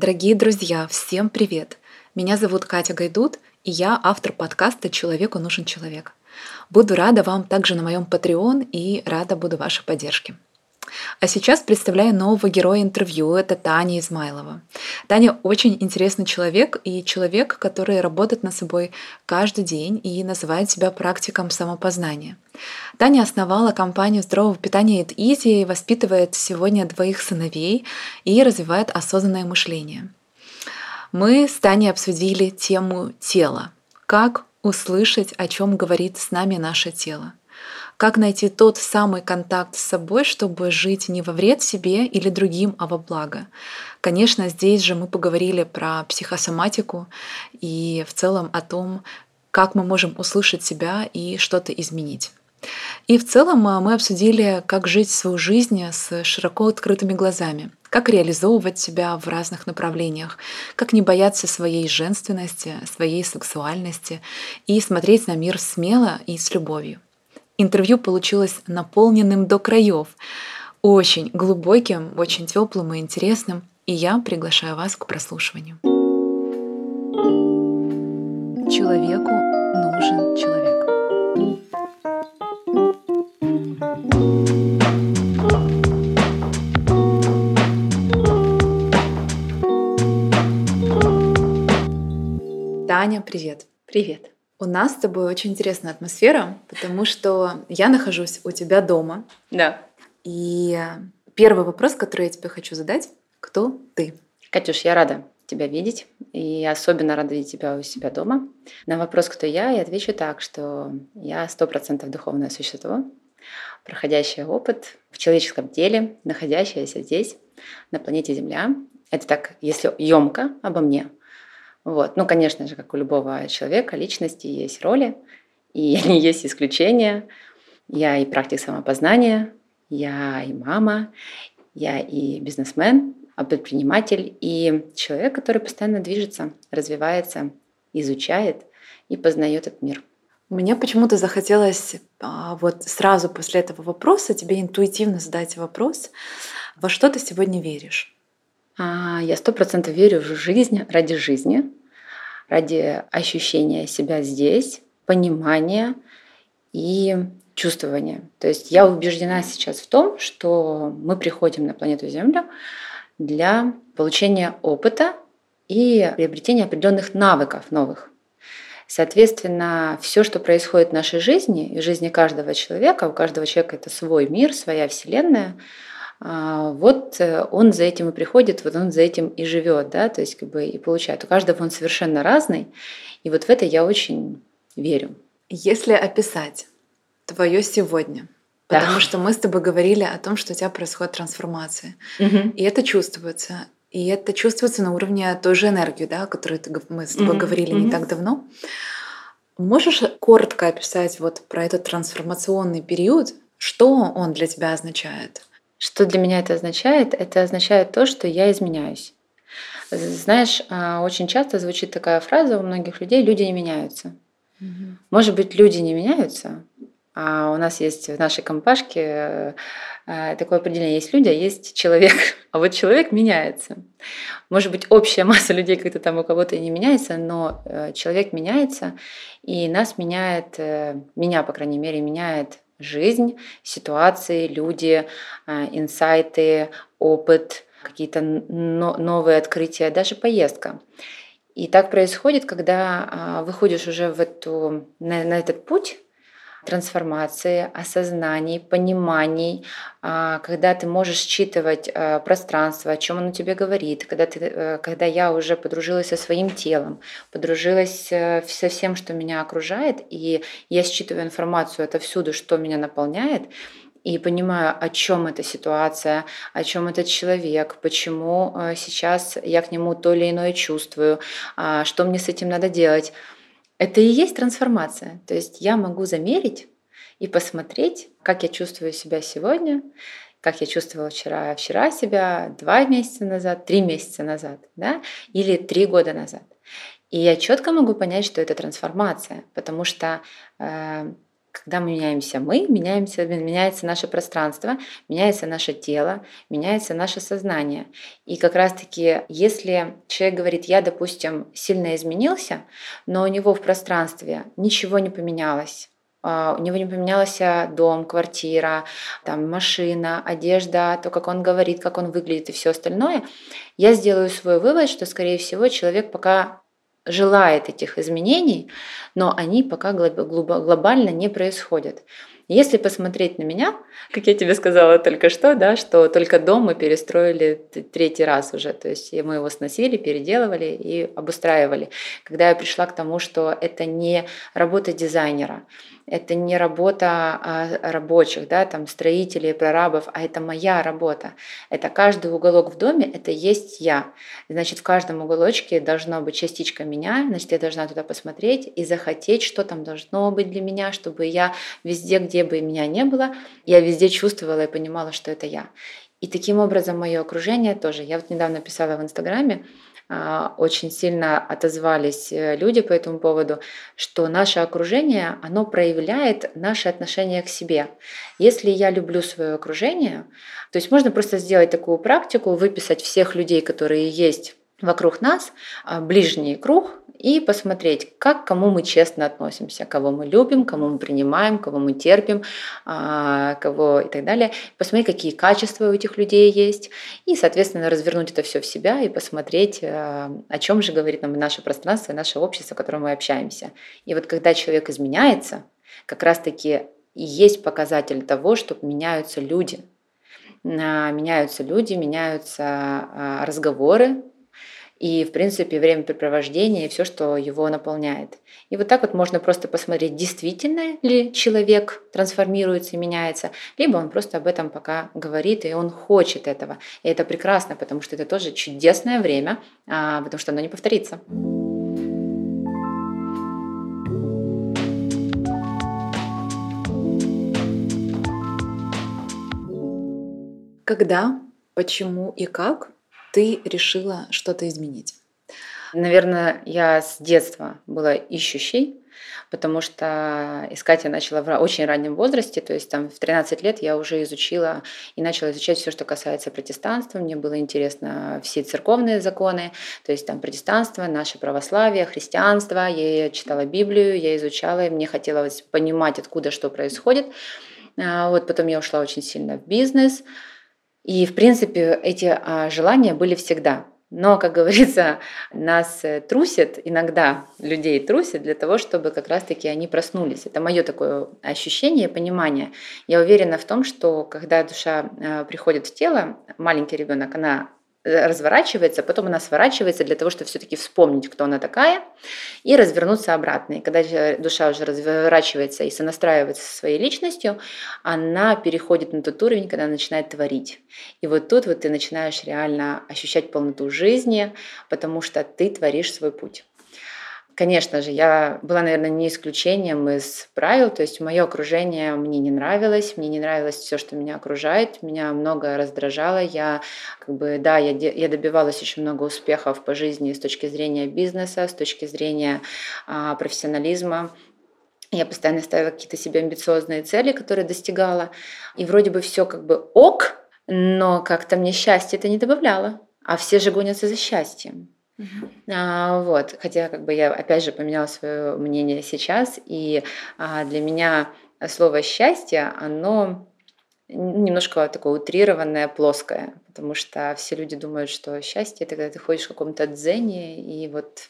Дорогие друзья, всем привет! Меня зовут Катя Гайдут, и я автор подкаста «Человеку нужен человек». Буду рада вам также на моем Patreon и рада буду вашей поддержке. А сейчас представляю нового героя интервью. Это Таня Измайлова. Таня очень интересный человек и человек, который работает над собой каждый день и называет себя практиком самопознания. Таня основала компанию здорового питания Eat Easy, воспитывает сегодня двоих сыновей и развивает осознанное мышление. Мы с Таней обсудили тему тела. Как услышать, о чем говорит с нами наше тело как найти тот самый контакт с собой, чтобы жить не во вред себе или другим, а во благо. Конечно, здесь же мы поговорили про психосоматику и в целом о том, как мы можем услышать себя и что-то изменить. И в целом а, мы обсудили, как жить свою жизнь с широко открытыми глазами, как реализовывать себя в разных направлениях, как не бояться своей женственности, своей сексуальности и смотреть на мир смело и с любовью. Интервью получилось наполненным до краев, очень глубоким, очень теплым и интересным, и я приглашаю вас к прослушиванию. Человеку нужен человек. Таня, привет. Привет. У нас с тобой очень интересная атмосфера, потому что я нахожусь у тебя дома. Да. И первый вопрос, который я тебе хочу задать, кто ты? Катюш, я рада тебя видеть, и особенно рада видеть тебя у себя дома. На вопрос, кто я, я отвечу так, что я сто процентов духовное существо, проходящее опыт в человеческом теле, находящееся здесь, на планете Земля. Это так, если емко обо мне. Вот. Ну, конечно же, как у любого человека, личности есть роли, и они есть исключения. Я и практик самопознания, я и мама, я и бизнесмен, а предприниматель, и человек, который постоянно движется, развивается, изучает и познает этот мир. Мне почему-то захотелось а, вот сразу после этого вопроса тебе интуитивно задать вопрос, во что ты сегодня веришь? А, я сто процентов верю в жизнь ради жизни, ради ощущения себя здесь, понимания и чувствования. То есть я убеждена сейчас в том, что мы приходим на планету Землю для получения опыта и приобретения определенных навыков новых. Соответственно, все, что происходит в нашей жизни и в жизни каждого человека, у каждого человека это свой мир, своя вселенная, вот э, он за этим и приходит, вот он за этим и живет, да, то есть как бы и получает. У каждого он совершенно разный, и вот в это я очень верю. Если описать твое сегодня, да. потому что мы с тобой говорили о том, что у тебя происходит трансформация, угу. и это чувствуется. И это чувствуется на уровне той же энергии, да, о которой ты, мы с тобой mm говорили mm не так давно. Можешь коротко описать вот про этот трансформационный период, что он для тебя означает? Что для меня это означает? Это означает то, что я изменяюсь. Знаешь, а, очень часто звучит такая фраза у многих людей: люди не меняются. Угу. Может быть, люди не меняются, а у нас есть в нашей компашке э, такое определение: есть люди, а есть человек. А вот человек меняется. Может быть, общая масса людей как-то там у кого-то и не меняется, но э, человек меняется, и нас меняет, э, меня, по крайней мере, меняет жизнь, ситуации, люди, а, инсайты, опыт, какие-то новые открытия, даже поездка. И так происходит, когда а, выходишь уже в эту, на, на этот путь, трансформации, осознаний, пониманий, а, когда ты можешь считывать а, пространство, о чем оно тебе говорит, когда, ты, э, когда я уже подружилась со своим телом, подружилась э, со всем, что меня окружает, и я считываю информацию отовсюду, что меня наполняет, и понимаю, о чем эта ситуация, о чем этот человек, почему э, сейчас я к нему то или иное чувствую, а, что мне с этим надо делать. Это и есть трансформация. То есть я могу замерить и посмотреть, как я чувствую себя сегодня, как я чувствовала вчера, вчера себя, два месяца назад, три месяца назад, да, или три года назад. И я четко могу понять, что это трансформация, потому что э, Когда мы меняемся мы, меняемся, меняется наше пространство, меняется наше тело, меняется наше сознание. И как раз-таки, если человек говорит, я, допустим, сильно изменился, но у него в пространстве ничего не поменялось, а, у него не поменялся дом, квартира, там, машина, одежда, то, как он говорит, как он выглядит и все остальное, я сделаю свой вывод, что, скорее всего, человек пока желает этих изменений, но они пока глобально не происходят. Если посмотреть на меня, как я тебе сказала только что, да, что только дом мы перестроили третий раз уже, то есть мы его сносили, переделывали и обустраивали. Когда я пришла к тому, что это не работа дизайнера, это не работа а, рабочих, да, там, строителей, прорабов, а это моя работа. Это каждый уголок в доме, это есть я. Значит, в каждом уголочке должна быть частичка меня, значит, я должна туда посмотреть и захотеть, что там должно быть для меня, чтобы я везде, где бы меня не было, я везде чувствовала и понимала, что это я. И таким образом мое окружение тоже. Я вот недавно писала в Инстаграме, очень сильно отозвались э, люди по этому поводу, что наше окружение, оно проявляет наше отношение к себе. Если я люблю свое окружение, то есть можно просто сделать такую практику, выписать всех людей, которые есть вокруг нас, а, ближний круг, и посмотреть, как кому мы честно относимся, кого мы любим, кого мы принимаем, кого мы терпим, а, кого и так далее. Посмотреть, какие качества у этих людей есть, и, соответственно, развернуть это все в себя и посмотреть, а, о чем же говорит нам наше пространство, наше общество, в котором мы общаемся. И вот когда человек изменяется, как раз-таки есть показатель того, что меняются люди. Меняются люди, меняются а, разговоры, и, в принципе, времяпрепровождение и все, что его наполняет. И вот так вот можно просто посмотреть, действительно ли человек трансформируется и меняется, либо он просто об этом пока говорит, и он хочет этого. И это прекрасно, потому что это тоже чудесное время, а, потому что оно не повторится. Когда, почему и как ты решила что-то изменить? Наверное, я с детства была ищущей, потому что искать я начала в очень раннем возрасте, то есть там в 13 лет я уже изучила и начала изучать все, что касается протестанства. Мне было интересно все церковные законы, то есть там протестанство, наше православие, христианство. Я читала Библию, я изучала, и мне хотелось понимать, откуда что происходит. А, вот потом я ушла очень сильно в бизнес, и, в принципе, эти а, желания были всегда. Но, как говорится, нас э, трусят, иногда людей трусят для того, чтобы как раз-таки они проснулись. Это мое такое ощущение, понимание. Я уверена в том, что когда душа а, приходит в тело, маленький ребенок, она разворачивается, потом она сворачивается для того, чтобы все-таки вспомнить, кто она такая, и развернуться обратно. И когда душа уже разворачивается и сонастраивается со своей личностью, она переходит на тот уровень, когда она начинает творить. И вот тут вот ты начинаешь реально ощущать полноту жизни, потому что ты творишь свой путь. Конечно же, я была, наверное, не исключением из правил, то есть мое окружение мне не нравилось, мне не нравилось все, что меня окружает, меня многое раздражало, я как бы, да, я, я добивалась очень много успехов по жизни с точки зрения бизнеса, с точки зрения а, профессионализма, я постоянно ставила какие-то себе амбициозные цели, которые достигала. И вроде бы все как бы ок, но как-то мне счастье это не добавляло. А все же гонятся за счастьем. А, вот, хотя как бы я опять же поменяла свое мнение сейчас, и а, для меня слово счастье, оно немножко такое утрированное, плоское, потому что все люди думают, что счастье это когда ты ходишь в каком-то дзене, и вот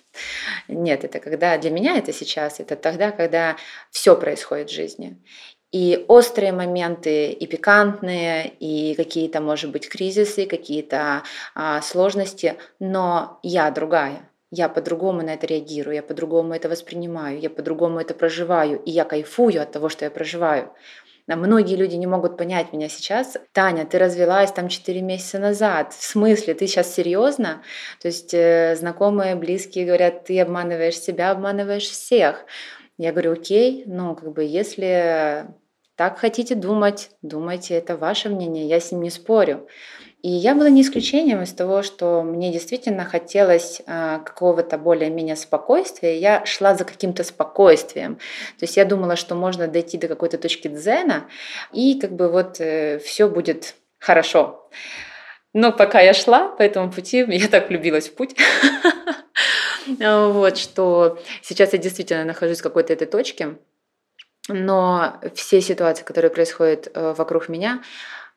нет, это когда для меня это сейчас, это тогда, когда все происходит в жизни и острые моменты, и пикантные, и какие-то, может быть, кризисы, какие-то а, сложности, но я другая. Я по-другому на это реагирую, я по-другому это воспринимаю, я по-другому это проживаю, и я кайфую от того, что я проживаю. А многие люди не могут понять меня сейчас. Таня, ты развелась там 4 месяца назад. В смысле, ты сейчас серьезно? То есть э, знакомые, близкие говорят, ты обманываешь себя, обманываешь всех. Я говорю, окей, ну, как бы, если так хотите думать, думайте, это ваше мнение, я с ним не спорю. И я была не исключением из того, что мне действительно хотелось э, какого-то более-менее спокойствия. Я шла за каким-то спокойствием. То есть я думала, что можно дойти до какой-то точки дзена, и как бы вот э, все будет хорошо. Но пока я шла по этому пути, я так влюбилась в путь, вот, что сейчас я действительно нахожусь в какой-то этой точке, но все ситуации, которые происходят э, вокруг меня,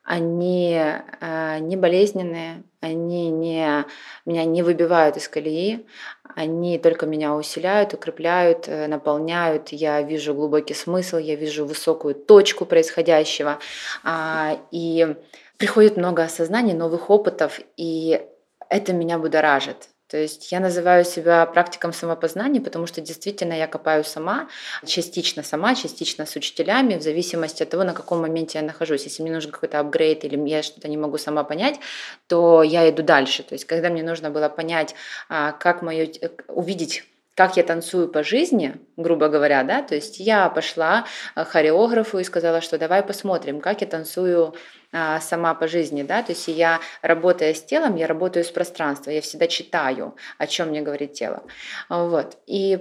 они э, не болезненные, они не, меня не выбивают из колеи, они только меня усиляют, укрепляют, э, наполняют. Я вижу глубокий смысл, я вижу высокую точку происходящего. А, и приходит много осознаний, новых опытов, и это меня будоражит. То есть я называю себя практиком самопознания, потому что действительно я копаю сама, частично сама, частично с учителями, в зависимости от того, на каком моменте я нахожусь. Если мне нужен какой-то апгрейд или я что-то не могу сама понять, то я иду дальше. То есть когда мне нужно было понять, а, как мое, увидеть как я танцую по жизни, грубо говоря, да, то есть я пошла к хореографу и сказала, что давай посмотрим, как я танцую а, сама по жизни, да, то есть я, работая с телом, я работаю с пространством, я всегда читаю, о чем мне говорит тело, вот, и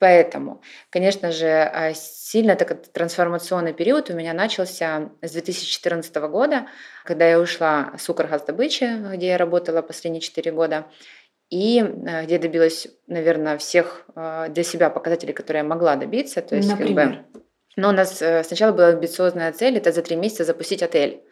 Поэтому, конечно же, а, сильно такой трансформационный период у меня начался с 2014 года, когда я ушла с Укргаздобычи, где я работала последние 4 года, и а, где добилась, наверное, всех для себя показателей, которые я могла добиться. То есть, Например? Как бы, но у нас э, сначала была амбициозная цель, это за три месяца запустить отель.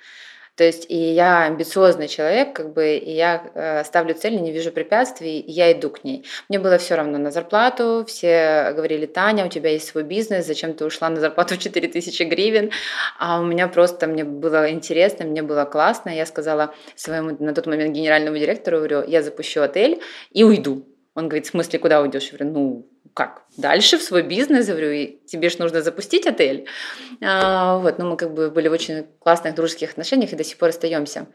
То есть и я амбициозный человек, как бы, и я э, ставлю цель, не вижу препятствий, и я иду к ней. Мне было все равно на зарплату, все говорили, Таня, у тебя есть свой бизнес, зачем ты ушла на зарплату 4000 гривен? А у меня просто, мне было интересно, мне было классно. Я сказала своему на тот момент генеральному директору, говорю, я запущу отель и уйду. Он говорит, в смысле, куда уйдешь? Я говорю, ну, как? Дальше в свой бизнес, говорю, и тебе же нужно запустить отель. А, вот, ну, мы как бы были в очень классных дружеских отношениях и до сих пор остаемся.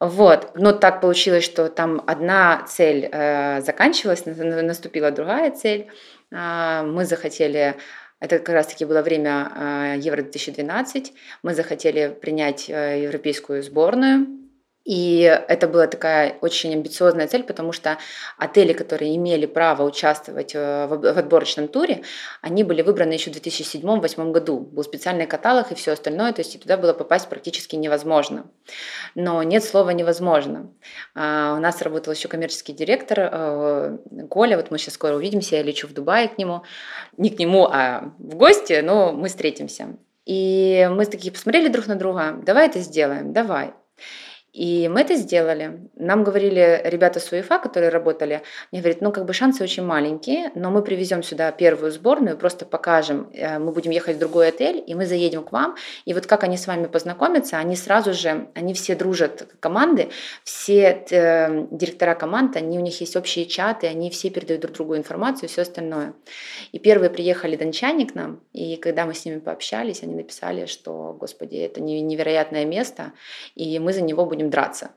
Вот, но так получилось, что там одна цель э, заканчивалась, наступила другая цель. Э, мы захотели это как раз-таки было время э, Евро-2012. Мы захотели принять э, европейскую сборную и это была такая очень амбициозная цель, потому что отели, которые имели право участвовать э, в отборочном туре, они были выбраны еще в 2007-2008 году. Был специальный каталог и все остальное, то есть туда было попасть практически невозможно. Но нет слова «невозможно». А, у нас работал еще коммерческий директор э, Коля, вот мы сейчас скоро увидимся, я лечу в Дубай к нему. Не к нему, а в гости, но мы встретимся. И мы такие посмотрели друг на друга, давай это сделаем, давай. И мы это сделали. Нам говорили ребята с УЕФА, которые работали, мне говорят, ну как бы шансы очень маленькие, но мы привезем сюда первую сборную, просто покажем, э, мы будем ехать в другой отель, и мы заедем к вам. И вот как они с вами познакомятся, они сразу же, они все дружат команды, все э, директора команд, они, у них есть общие чаты, они все передают друг другу информацию и все остальное. И первые приехали дончане к нам, и когда мы с ними пообщались, они написали, что, господи, это невероятное место, и мы за него будем будем драться.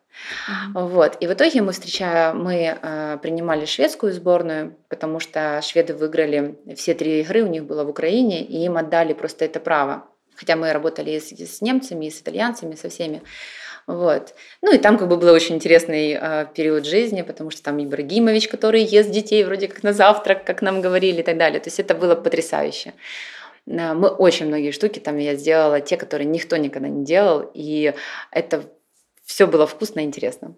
Mm-hmm. Вот. И в итоге мы встречаем, мы э, принимали шведскую сборную, потому что шведы выиграли все три игры, у них было в Украине, и им отдали просто это право. Хотя мы работали и с, с немцами, и с итальянцами, со всеми. Вот. Ну и там как бы был очень интересный э, период жизни, потому что там Ибрагимович, который ест детей вроде как на завтрак, как нам говорили и так далее. То есть это было потрясающе. Э, мы очень многие штуки там я сделала, те, которые никто никогда не делал, и это все было вкусно и интересно.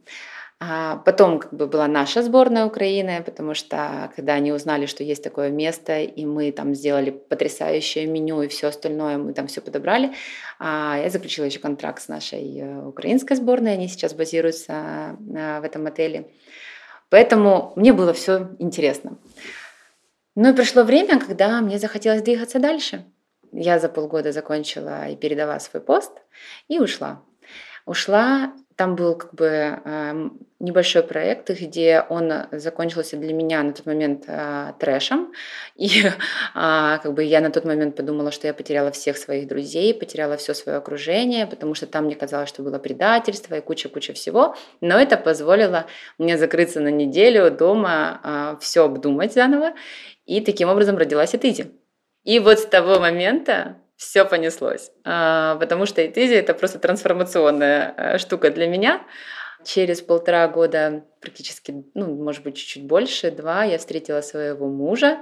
А потом как бы была наша сборная Украины, потому что когда они узнали, что есть такое место, и мы там сделали потрясающее меню и все остальное, мы там все подобрали, а я заключила еще контракт с нашей э, украинской сборной, они сейчас базируются э, в этом отеле. Поэтому мне было все интересно. Ну и пришло время, когда мне захотелось двигаться дальше. Я за полгода закончила и передала свой пост и ушла ушла. Там был как бы э, небольшой проект, где он закончился для меня на тот момент э, трэшем. И э, как бы я на тот момент подумала, что я потеряла всех своих друзей, потеряла все свое окружение, потому что там мне казалось, что было предательство и куча-куча всего. Но это позволило мне закрыться на неделю дома, э, все обдумать заново. И таким образом родилась Этизи. И вот с того момента все понеслось. А, потому что Итизи это просто трансформационная э, штука для меня. Через полтора года, практически, ну, может быть, чуть-чуть больше, два, я встретила своего мужа.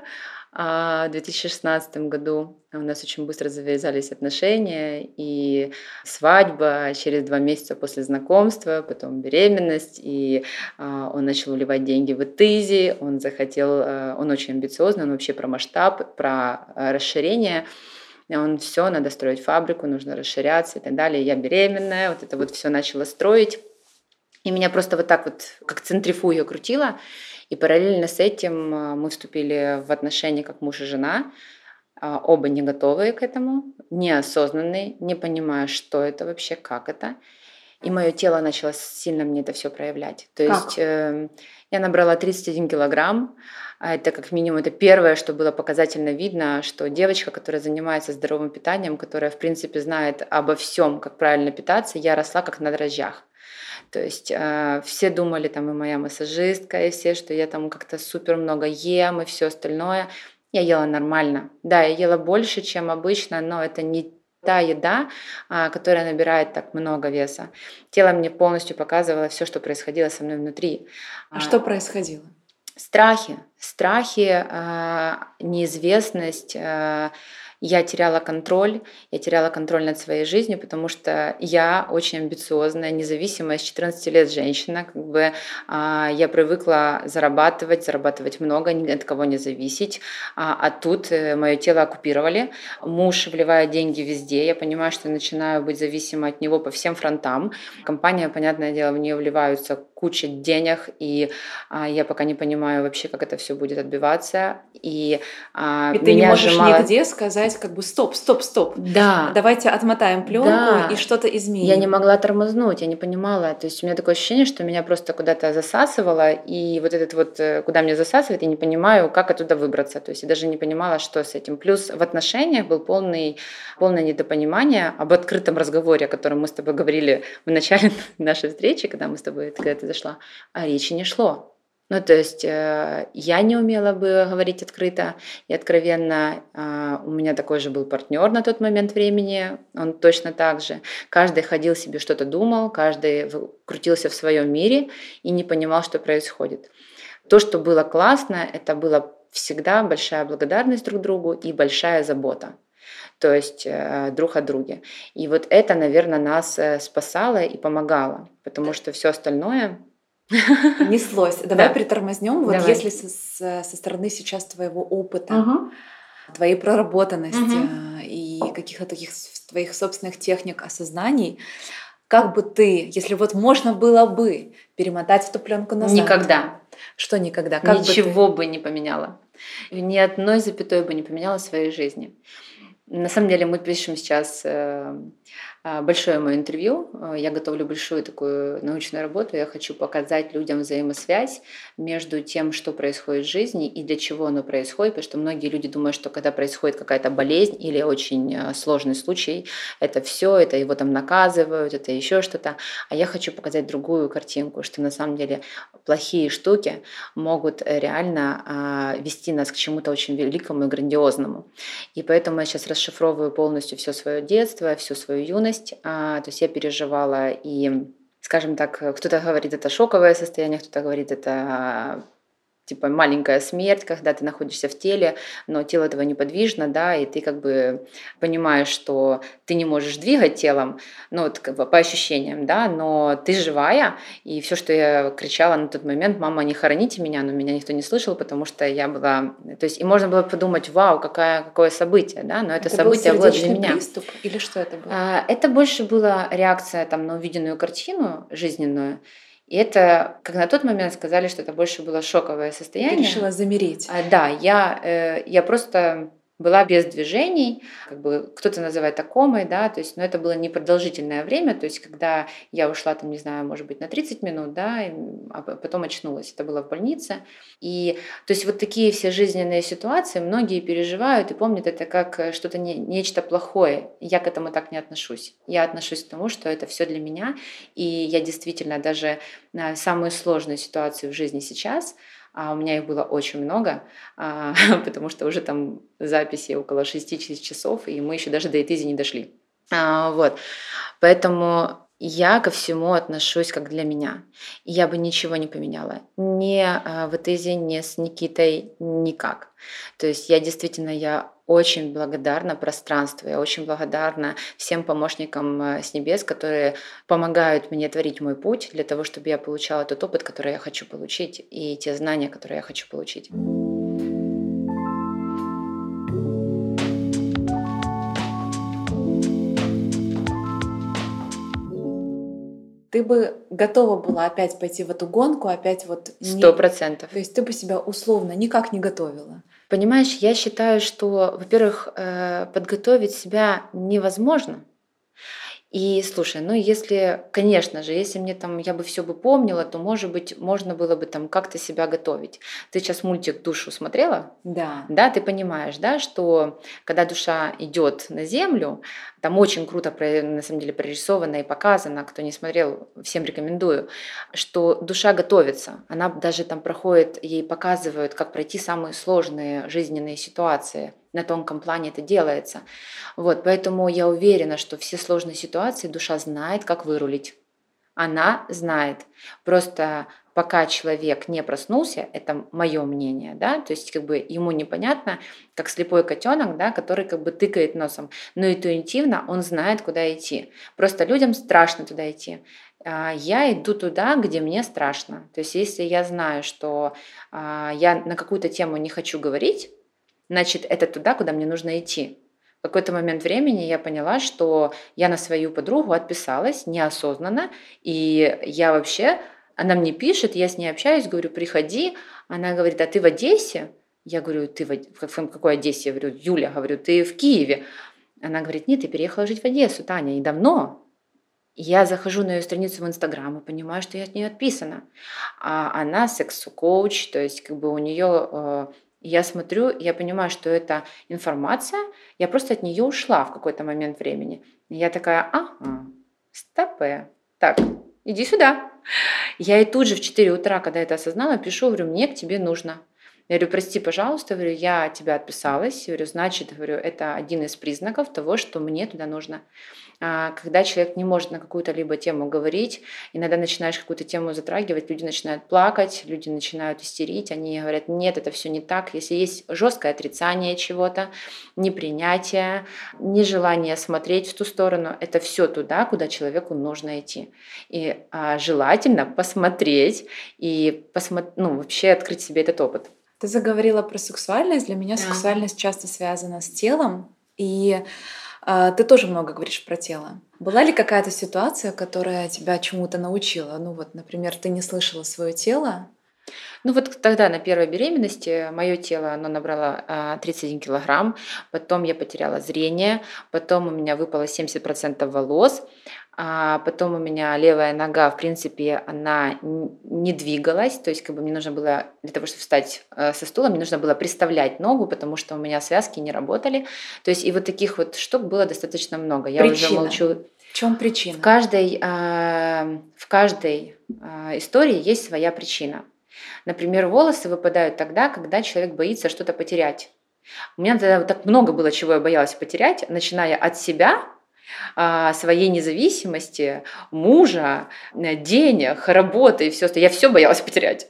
А в 2016 году у нас очень быстро завязались отношения, и свадьба через два месяца после знакомства, потом беременность, и а, он начал уливать деньги в Этизи, он захотел, а, он очень амбициозный, он вообще про масштаб, про расширение, он все, надо строить фабрику, нужно расширяться и так далее. Я беременная, вот это вот все начала строить. И меня просто вот так вот, как центрифуга крутило. И параллельно с этим а, мы вступили в отношения как муж и жена, а, оба не готовые к этому, неосознанные, не понимая, что это вообще, как это. И мое тело начало сильно мне это все проявлять. То как? есть э, я набрала 31 килограмм. А это как минимум это первое, что было показательно видно, что девочка, которая занимается здоровым питанием, которая в принципе знает обо всем, как правильно питаться, я росла как на дрожжах. То есть э, все думали, там и моя массажистка, и все, что я там как-то супер много ем и все остальное. Я ела нормально. Да, я ела больше, чем обычно, но это не та еда, а, которая набирает так много веса. Тело мне полностью показывало все, что происходило со мной внутри. А, а что происходило? Страхи, страхи, а, неизвестность, я теряла контроль, я теряла контроль над своей жизнью, потому что я очень амбициозная, независимая, с 14 лет женщина, как бы а, я привыкла зарабатывать, зарабатывать много, ни от кого не зависеть, а, а тут э, мое тело оккупировали, муж вливает деньги везде, я понимаю, что я начинаю быть зависима от него по всем фронтам, компания, понятное дело, в нее вливаются куча денег, и а, я пока не понимаю вообще, как это все будет отбиваться. И, а, и ты не можешь сжимало... нигде сказать, как бы стоп, стоп, стоп. Да. Давайте отмотаем пленку да. и что-то изменим. Я не могла тормознуть, я не понимала. То есть у меня такое ощущение, что меня просто куда-то засасывало, и вот этот вот, э, куда меня засасывает, я не понимаю, как оттуда выбраться. То есть я даже не понимала, что с этим. Плюс в отношениях был полный, полное недопонимание об открытом разговоре, о котором мы с тобой говорили в начале нашей встречи, когда мы с тобой, когда ты зашла, а речи не шло. Ну, то есть э, я не умела бы говорить открыто и откровенно. Э, у меня такой же был партнер на тот момент времени, он точно так же. Каждый ходил себе что-то думал, каждый крутился в своем мире и не понимал, что происходит. То, что было классно, это была всегда большая благодарность друг другу и большая забота то есть э, друг о друге. И вот это, наверное, нас э, спасало и помогало, потому что все остальное Неслось. Давай да. притормознем. Вот Давай. если со, со стороны сейчас твоего опыта, угу. твоей проработанности угу. и каких-то таких твоих собственных техник осознаний, как бы ты, если вот можно было бы перемотать эту пленку назад? Никогда. Что никогда? Как Ничего бы, ты... бы не поменяла. Ни одной запятой бы не поменяла в своей жизни. На самом деле мы пишем сейчас э, большое мое интервью. А, я готовлю большую такую научную работу. Я хочу показать людям взаимосвязь между тем, что происходит в жизни и для чего оно происходит, потому что многие люди думают, что когда происходит какая-то болезнь или очень а, сложный случай, это все, это его там наказывают, это еще что-то. А я хочу показать другую картинку, что на самом деле плохие штуки могут реально вести нас к чему-то очень великому и грандиозному. И поэтому я сейчас расшифровываю полностью все свое детство, всю свою юность, беременность, а, то есть я переживала и скажем так, кто-то говорит, это шоковое состояние, кто-то говорит, это типа маленькая смерть, когда ты находишься в теле, но тело этого неподвижно, да, и ты как бы понимаешь, что ты не можешь двигать телом, ну вот как бы по ощущениям, да, но ты живая, и все, что я кричала на тот момент, мама, не хороните меня, но меня никто не слышал, потому что я была, то есть и можно было подумать, вау, какая, какое событие, да, но это, это событие было для меня. приступ или что это было? А, это больше была реакция там на увиденную картину жизненную, и это, как на тот момент сказали, что это больше было шоковое состояние. Ты решила замереть. А, да, я, э, я просто была без движений, как бы кто-то называет комой, да, то есть, но это было непродолжительное время, то есть, когда я ушла там, не знаю, может быть, на 30 минут, да, а потом очнулась, это было в больнице, и, то есть, вот такие все жизненные ситуации многие переживают и помнят это как что-то не, нечто плохое, я к этому так не отношусь, я отношусь к тому, что это все для меня, и я действительно даже самую сложную ситуацию в жизни сейчас а у меня их было очень много, а, потому что уже там записи около 6 часов, и мы еще даже до Итизи не дошли. А, вот. Поэтому я ко всему отношусь как для меня. И я бы ничего не поменяла. Ни а, в Итизи, ни с Никитой, никак. То есть я действительно, я очень благодарна пространству, я очень благодарна всем помощникам э, с небес, которые помогают мне творить мой путь для того, чтобы я получала тот опыт, который я хочу получить, и те знания, которые я хочу получить. Ты бы готова была опять пойти в эту гонку, опять вот... Сто процентов. То есть ты бы себя условно никак не готовила? Понимаешь, я считаю, что, во-первых, э, подготовить себя невозможно. И слушай, ну если, конечно же, если мне там, я бы все бы помнила, то, может быть, можно было бы там как-то себя готовить. Ты сейчас мультик «Душу» смотрела? Да. Да, ты понимаешь, да, что когда душа идет на землю, там очень круто, на самом деле, прорисовано и показано. Кто не смотрел, всем рекомендую, что душа готовится. Она даже там проходит, ей показывают, как пройти самые сложные жизненные ситуации – на тонком плане это делается. Вот, поэтому я уверена, что все сложные ситуации душа знает, как вырулить. Она знает. Просто пока человек не проснулся, это мое мнение, да, то есть как бы ему непонятно, как слепой котенок, да, который как бы тыкает носом, но интуитивно он знает, куда идти. Просто людям страшно туда идти. А, я иду туда, где мне страшно. То есть если я знаю, что а, я на какую-то тему не хочу говорить, значит, это туда, куда мне нужно идти. В какой-то момент времени я поняла, что я на свою подругу отписалась неосознанно, и я вообще, она мне пишет, я с ней общаюсь, говорю, приходи, она говорит, а ты в Одессе? Я говорю, ты в, в какой Одессе? Я говорю, Юля, говорю, ты в Киеве. Она говорит, нет, ты переехала жить в Одессу, Таня, и давно. Я захожу на ее страницу в Инстаграм и понимаю, что я от нее отписана. А она секс-коуч, то есть как бы у нее э, я смотрю, я понимаю, что это информация, я просто от нее ушла в какой-то момент времени. Я такая, ага, стопе, так, иди сюда. Я и тут же в 4 утра, когда это осознала, пишу, говорю, мне к тебе нужно. Я говорю, прости, пожалуйста, говорю, я от тебя отписалась. Я говорю, значит, говорю, это один из признаков того, что мне туда нужно. А, когда человек не может на какую-то либо тему говорить, иногда начинаешь какую-то тему затрагивать, люди начинают плакать, люди начинают истерить, они говорят, нет, это все не так. Если есть жесткое отрицание чего-то, непринятие, нежелание смотреть в ту сторону, это все туда, куда человеку нужно идти. И а, желательно посмотреть и посмотри, ну, вообще открыть себе этот опыт. Ты заговорила про сексуальность. Для меня да. сексуальность часто связана с телом. И э, ты тоже много говоришь про тело. Была ли какая-то ситуация, которая тебя чему-то научила? Ну вот, например, ты не слышала свое тело, ну вот тогда на первой беременности мое тело, оно набрало 31 а, килограмм, потом я потеряла зрение, потом у меня выпало 70% волос, а потом у меня левая нога, в принципе, она не двигалась, то есть как бы мне нужно было, для того, чтобы встать э, со стула, мне нужно было приставлять ногу, потому что у меня связки не работали. То есть и вот таких вот штук было достаточно много. Я причина. уже молчу. В чем причина? В каждой, а, в каждой а, истории есть своя причина. Например, волосы выпадают тогда, когда человек боится что-то потерять. У меня тогда так много было, чего я боялась потерять, начиная от себя, своей независимости, мужа, денег, работы и все. Я все боялась потерять,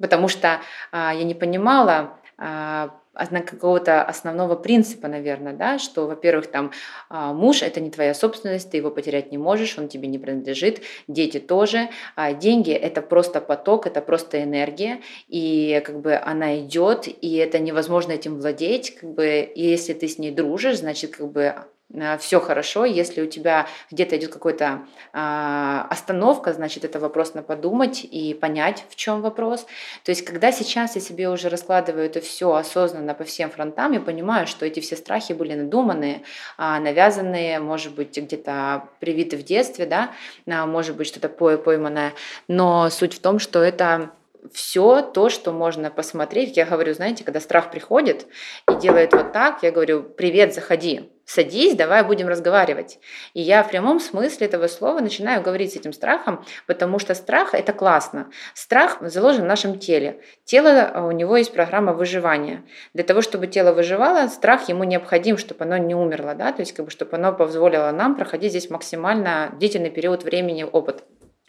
потому что а, я не понимала, а, какого-то основного принципа, наверное, да, что, во-первых, там а, муж это не твоя собственность, ты его потерять не можешь, он тебе не принадлежит, дети тоже, а деньги это просто поток, это просто энергия, и как бы она идет, и это невозможно этим владеть, как бы, и если ты с ней дружишь, значит, как бы Э, все хорошо. Если у тебя где-то идет какая-то а, остановка, значит, это вопрос на подумать и понять, в чем вопрос. То есть, когда сейчас я себе уже раскладываю это все осознанно по всем фронтам, я понимаю, что эти все страхи были надуманные, а, навязанные, может быть, где-то привиты в детстве, да, а, может быть, что-то пойманное. Но суть в том, что это все то, что можно посмотреть. Я говорю, знаете, когда страх приходит и делает вот так, я говорю, привет, заходи, садись, давай будем разговаривать. И я в прямом смысле этого слова начинаю говорить с этим страхом, потому что страх – это классно. Страх заложен в нашем теле. Тело, а, у него есть программа выживания. Для того, чтобы тело выживало, страх ему необходим, чтобы оно не умерло, да? то есть как бы, чтобы оно позволило нам проходить здесь максимально длительный период времени, опыт.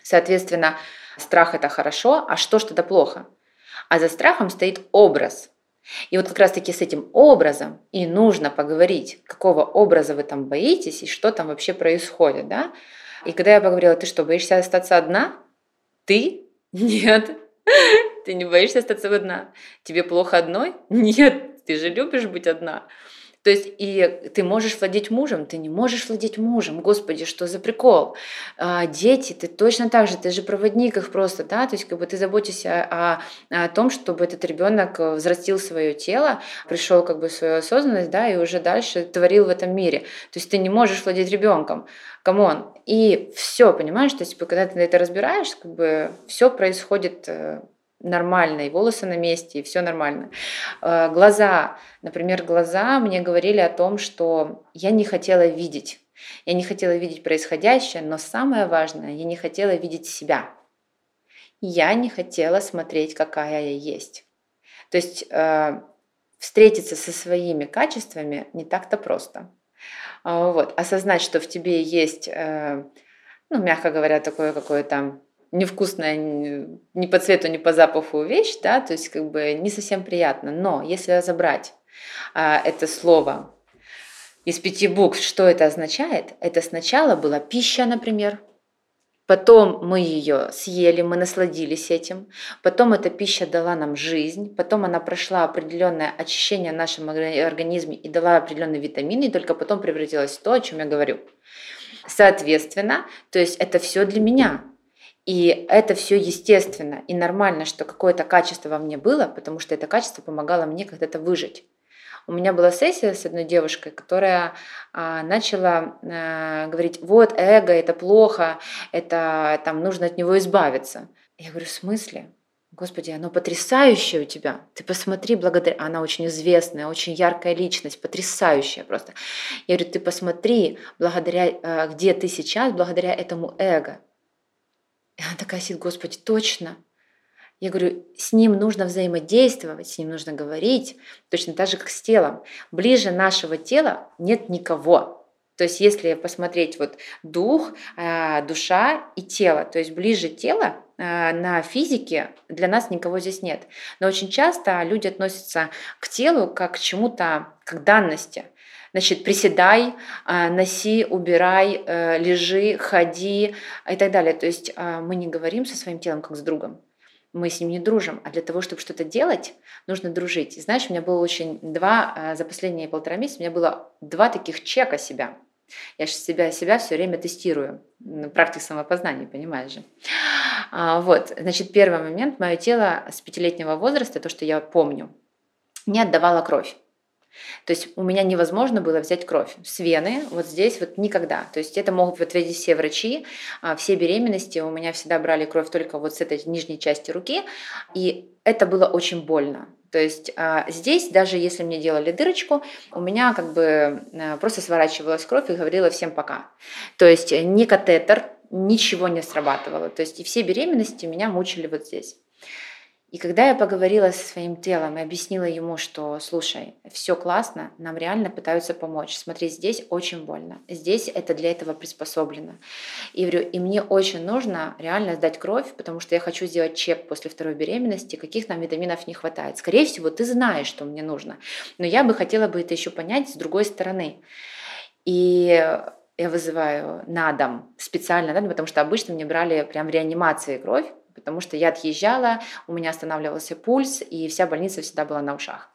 Соответственно, страх – это хорошо, а что что-то плохо? А за страхом стоит образ – и вот как раз-таки с этим образом и нужно поговорить, какого образа вы там боитесь и что там вообще происходит, да? И когда я поговорила, ты что, боишься остаться одна? Ты? Нет. Ты не боишься остаться одна? Тебе плохо одной? Нет. Ты же любишь быть одна. То есть и ты можешь владеть мужем, ты не можешь владеть мужем. Господи, что за прикол? А, дети, ты точно так же, ты же проводник их просто, да, то есть как бы ты заботишься о, о том, чтобы этот ребенок взрастил свое тело, пришел как бы в свою осознанность, да, и уже дальше творил в этом мире. То есть ты не можешь владеть ребенком. Come on. И все, понимаешь, то есть типа, когда ты это разбираешь, как бы все происходит э, нормально, и волосы на месте, и все нормально. Э, глаза, например, глаза мне говорили о том, что я не хотела видеть. Я не хотела видеть происходящее, но самое важное, я не хотела видеть себя. Я не хотела смотреть, какая я есть. То есть э, встретиться со своими качествами не так-то просто. Э, вот. Осознать, что в тебе есть, э, ну, мягко говоря, такое какое-то невкусная ни по цвету, ни по запаху вещь, да, то есть как бы не совсем приятно. Но если разобрать а, это слово из пяти букв, что это означает? Это сначала была пища, например, Потом мы ее съели, мы насладились этим. Потом эта пища дала нам жизнь. Потом она прошла определенное очищение в нашем организме и дала определенные витамины, и только потом превратилась в то, о чем я говорю. Соответственно, то есть это все для меня. И это все естественно и нормально, что какое-то качество во мне было, потому что это качество помогало мне когда-то выжить. У меня была сессия с одной девушкой, которая а, начала а, говорить, вот эго, это плохо, это там нужно от него избавиться. Я говорю, в смысле? Господи, оно потрясающее у тебя. Ты посмотри, благодаря... Она очень известная, очень яркая личность, потрясающая просто. Я говорю, ты посмотри, благодаря, а, где ты сейчас, благодаря этому эго. И она такая сидит, Господи, точно. Я говорю, с ним нужно взаимодействовать, с ним нужно говорить, точно так же, как с телом. Ближе нашего тела нет никого. То есть если посмотреть вот дух, а, душа и тело, то есть ближе тела а, на физике для нас никого здесь нет. Но очень часто люди относятся к телу как к чему-то, как данности. Значит, приседай, а, носи, убирай, э, лежи, ходи и так далее. То есть а, мы не говорим со своим телом как с другом. Мы с ним не дружим, а для того, чтобы что-то делать, нужно дружить. И знаешь, у меня было очень два, а, за последние полтора месяца, у меня было два таких чека себя. Я же себя, себя все время тестирую. Практик самопознания, понимаешь же. А, вот, значит, первый момент. Мое тело с пятилетнего возраста, то, что я помню, не отдавало кровь. То есть у меня невозможно было взять кровь с вены вот здесь вот никогда. То есть это могут подтвердить все врачи. А все беременности у меня всегда брали кровь только вот с этой нижней части руки. И это было очень больно. То есть а, здесь, даже если мне делали дырочку, у меня как бы а, просто сворачивалась кровь и говорила всем пока. То есть ни катетер, ничего не срабатывало. То есть и все беременности меня мучили вот здесь. И когда я поговорила со своим телом и объяснила ему, что, слушай, все классно, нам реально пытаются помочь. Смотри, здесь очень больно, здесь это для этого приспособлено. И говорю, и мне очень нужно реально сдать кровь, потому что я хочу сделать чек после второй беременности, каких нам витаминов не хватает. Скорее всего, ты знаешь, что мне нужно, но я бы хотела бы это еще понять с другой стороны. И я вызываю на дом специально, да, потому что обычно мне брали прям в реанимации кровь, потому что я отъезжала, у меня останавливался пульс, и вся больница всегда была на ушах.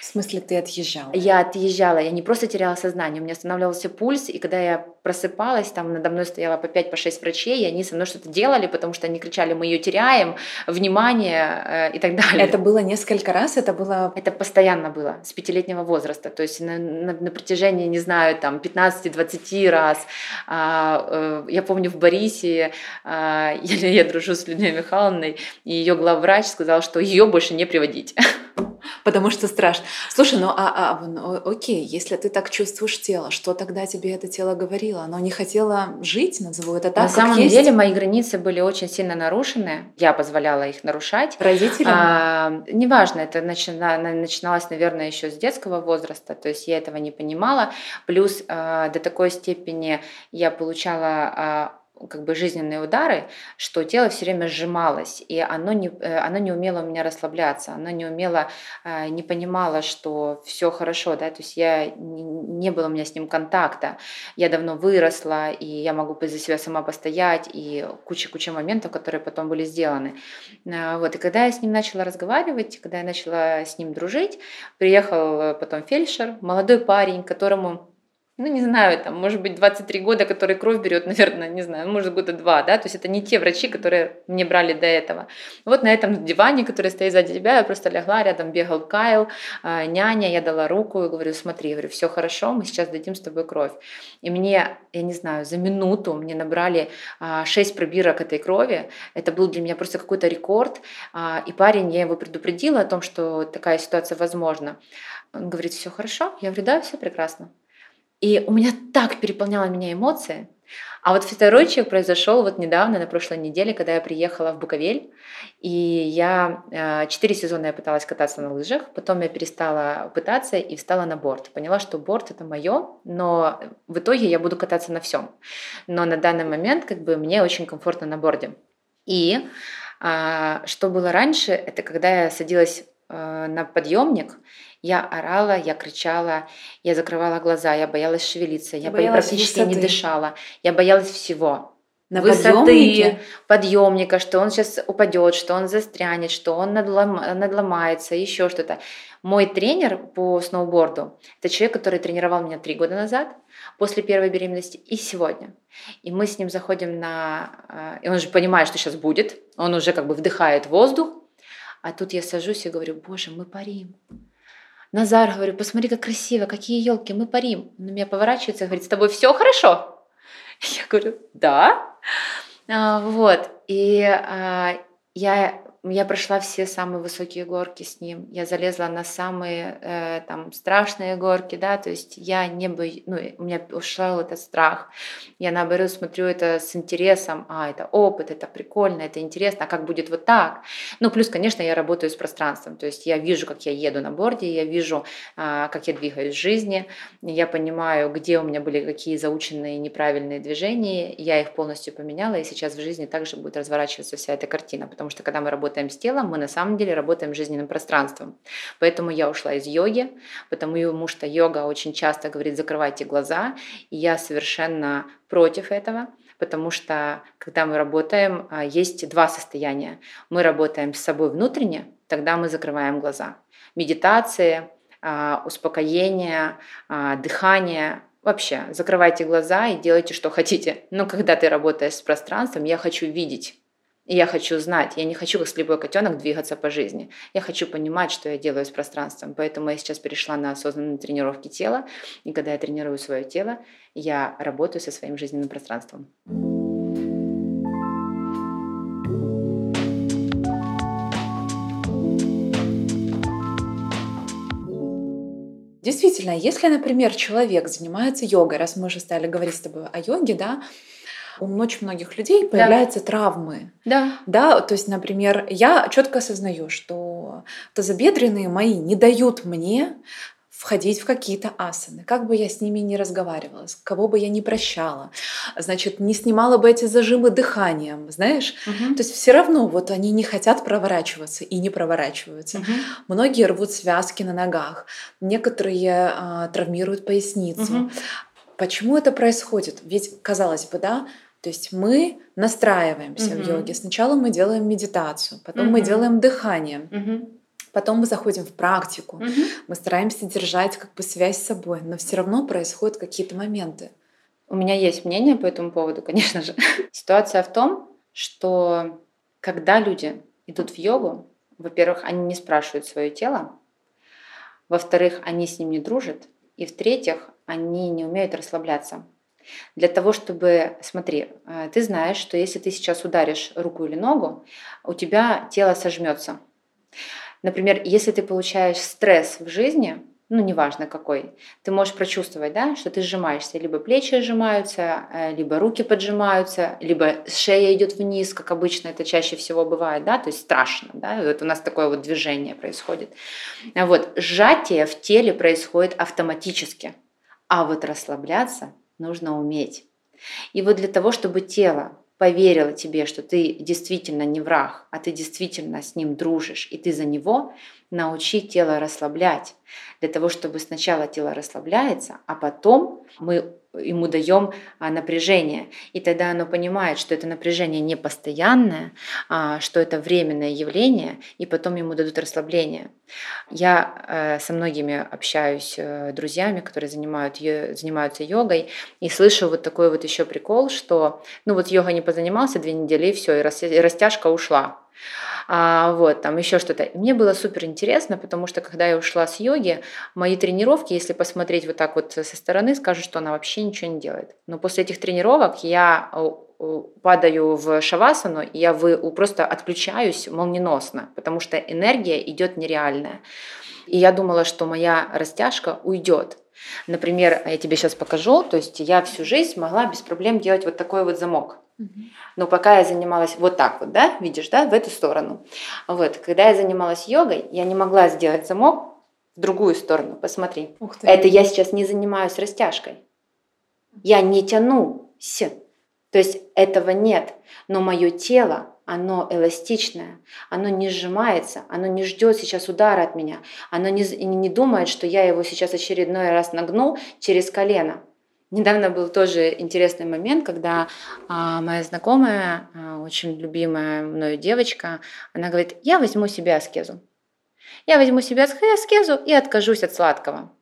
В смысле, ты отъезжала? Я отъезжала, я не просто теряла сознание, у меня останавливался пульс, и когда я просыпалась, там надо мной стояло по 5-6 по шесть врачей, и они со мной что-то делали, потому что они кричали, мы ее теряем, внимание э, и так далее. Это было несколько раз, это было... Это постоянно было, с пятилетнего возраста, то есть на, на, на протяжении, не знаю, там 15-20 раз. А, э, я помню в Борисе, а, я, я дружу с Людмилой Михайловной, и ее главврач сказал, что ее больше не приводить. Потому что страшно. Слушай, ну а, а ну, окей, если ты так чувствуешь тело, что тогда тебе это тело говорило? Оно не хотело жить, назову это так. На самом есть? деле мои границы были очень сильно нарушены. Я позволяла их нарушать. Родителям? А, неважно, это начина, начиналось, наверное, еще с детского возраста. То есть я этого не понимала. Плюс а, до такой степени я получала а, как бы жизненные удары, что тело все время сжималось, и оно не, э, оно не умело у меня расслабляться, оно не умело, э, не понимало, что все хорошо, да, то есть я, не было у меня с ним контакта, я давно выросла, и я могу за себя сама постоять, и куча-куча моментов, которые потом были сделаны. Э, вот, и когда я с ним начала разговаривать, когда я начала с ним дружить, приехал потом фельдшер, молодой парень, которому ну, не знаю, там, может быть, 23 года, который кровь берет, наверное, не знаю, может, года два, да, то есть это не те врачи, которые мне брали до этого. Вот на этом диване, который стоит сзади тебя, я просто легла, рядом бегал Кайл, а, няня, я дала руку и говорю, смотри, говорю, все хорошо, мы сейчас дадим с тобой кровь. И мне, я не знаю, за минуту мне набрали 6 а, пробирок этой крови, это был для меня просто какой-то рекорд, а, и парень, я его предупредила о том, что такая ситуация возможна. Он говорит, все хорошо? Я говорю, да, все прекрасно. И у меня так переполняла меня эмоции. А вот второй человек произошел вот недавно, на прошлой неделе, когда я приехала в Буковель, и я э, четыре сезона я пыталась кататься на лыжах, потом я перестала пытаться и встала на борт. Поняла, что борт это мое, но в итоге я буду кататься на всем. Но на данный момент как бы мне очень комфортно на борде. И а, что было раньше, это когда я садилась э, на подъемник, я орала, я кричала, я закрывала глаза, я боялась шевелиться, я боялась практически высоты. не дышала, я боялась всего. На высоты, подъемнике? подъемника, что он сейчас упадет, что он застрянет, что он надлом, надломается, еще что-то. Мой тренер по сноуборду – это человек, который тренировал меня три года назад, после первой беременности и сегодня. И мы с ним заходим на... А, и он же понимает, что сейчас будет, он уже как бы вдыхает воздух, а тут я сажусь и говорю, боже, мы парим. Назар, говорю, посмотри, как красиво, какие елки, мы парим. Он на меня поворачивается и говорит, с тобой все хорошо? Я говорю, да. А, вот. И а, я я прошла все самые высокие горки с ним, я залезла на самые э, там страшные горки, да, то есть я не бы, ну, у меня ушел этот страх, я наоборот смотрю это с интересом, а, это опыт, это прикольно, это интересно, а как будет вот так? Ну, плюс, конечно, я работаю с пространством, то есть я вижу, как я еду на борде, я вижу, э, как я двигаюсь в жизни, я понимаю, где у меня были какие заученные неправильные движения, я их полностью поменяла, и сейчас в жизни также будет разворачиваться вся эта картина, потому что когда мы работаем работаем с телом, мы на самом деле работаем с жизненным пространством. Поэтому я ушла из йоги, потому что йога очень часто говорит «закрывайте глаза», и я совершенно против этого, потому что когда мы работаем, а, есть два состояния. Мы работаем с собой внутренне, тогда мы закрываем глаза. Медитация, а, успокоение, а, дыхание, Вообще, закрывайте глаза и делайте, что хотите. Но когда ты работаешь с пространством, я хочу видеть. И я хочу знать, я не хочу, как слепой котенок, двигаться по жизни. Я хочу понимать, что я делаю с пространством. Поэтому я сейчас перешла на осознанные тренировки тела. И когда я тренирую свое тело, я работаю со своим жизненным пространством. Действительно, если, например, человек занимается йогой, раз мы уже стали говорить с тобой о йоге, да, у очень многих людей появляются да. травмы. Да. Да, то есть, например, я четко осознаю, что тазобедренные мои не дают мне входить в какие-то асаны, как бы я с ними не разговаривала, кого бы я не прощала, значит, не снимала бы эти зажимы дыханием, знаешь, угу. то есть все равно вот они не хотят проворачиваться и не проворачиваются. Угу. Многие рвут связки на ногах, некоторые а, травмируют поясницу. Угу. Почему это происходит? Ведь казалось бы, да, то есть мы настраиваемся угу. в йоге. Сначала мы делаем медитацию, потом угу. мы делаем дыхание. Угу. Потом мы заходим в практику, угу. мы стараемся держать как бы связь с собой, но все равно происходят какие-то моменты. У меня есть мнение по этому поводу, конечно же. Ситуация в том, что когда люди идут в йогу, во-первых, они не спрашивают свое тело, во-вторых, они с ним не дружат, и в-третьих, они не умеют расслабляться. Для того, чтобы, смотри, э, ты знаешь, что если ты сейчас ударишь руку или ногу, у тебя тело сожмется. Например, если ты получаешь стресс в жизни, ну, неважно какой, ты можешь прочувствовать, да, что ты сжимаешься, либо плечи сжимаются, э, либо руки поджимаются, либо шея идет вниз, как обычно это чаще всего бывает, да, то есть страшно, да, вот у нас такое вот движение происходит. Вот, сжатие в теле происходит автоматически, а вот расслабляться нужно уметь. И вот для того, чтобы тело поверило тебе, что ты действительно не враг, а ты действительно с ним дружишь, и ты за него, научи тело расслаблять. Для того, чтобы сначала тело расслабляется, а потом мы ему даем а, напряжение. И тогда оно понимает, что это напряжение не постоянное, а, что это временное явление, и потом ему дадут расслабление. Я э, со многими общаюсь э, друзьями, которые занимают, занимаются йогой, и слышу вот такой вот еще прикол, что ну вот йога не позанимался две недели, и все, и растяжка ушла а, вот, там еще что-то. Мне было супер интересно, потому что когда я ушла с йоги, мои тренировки, если посмотреть вот так вот со стороны, скажут, что она вообще ничего не делает. Но после этих тренировок я э, падаю в шавасану, и я вы, просто отключаюсь молниеносно, потому что энергия идет нереальная. И я думала, что моя растяжка уйдет. Например, я тебе сейчас покажу, то есть я всю жизнь могла без проблем делать вот такой вот замок. Но пока я занималась вот так вот, да, видишь, да, в эту сторону. Вот, когда я занималась йогой, я не могла сделать замок в другую сторону. Посмотри. Ух ты. Это я сейчас не занимаюсь растяжкой. Я не тяну с. То есть этого нет. Но мое тело, оно эластичное, оно не сжимается, оно не ждет сейчас удара от меня, оно не, не думает, что я его сейчас очередной раз нагну через колено. Недавно был тоже интересный момент, когда а, моя знакомая, а, очень любимая мною девочка, она говорит, я возьму себе аскезу. Я возьму себе аскезу и откажусь от сладкого.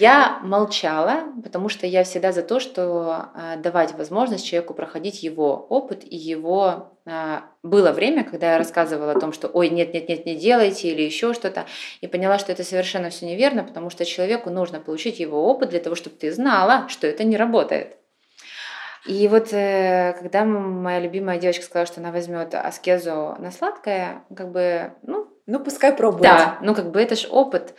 Я молчала, потому что я всегда за то, что э, давать возможность человеку проходить его опыт и его... Э, было время, когда я рассказывала о том, что ой, нет, нет, нет, не делайте или еще что-то, и поняла, что это совершенно все неверно, потому что человеку нужно получить его опыт для того, чтобы ты знала, что это не работает. И вот э, когда моя любимая девочка сказала, что она возьмет аскезу на сладкое, как бы, ну, ну пускай пробует. Да, ну как бы это же опыт.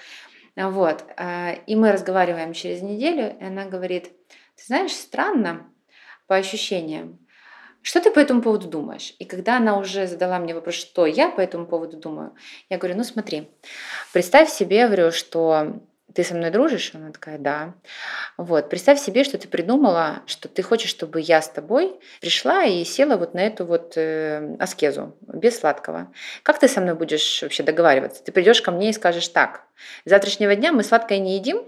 Вот. А, и мы разговариваем через неделю, и она говорит, ты знаешь, странно по ощущениям. Что ты по этому поводу думаешь? И когда она уже задала мне вопрос, что я по этому поводу думаю, я говорю, ну смотри, представь себе, говорю, что ты со мной дружишь? Она такая, да. Вот, представь себе, что ты придумала, что ты хочешь, чтобы я с тобой пришла и села вот на эту вот э, аскезу, без сладкого. Как ты со мной будешь вообще договариваться? Ты придешь ко мне и скажешь так, с завтрашнего дня мы сладкое не едим,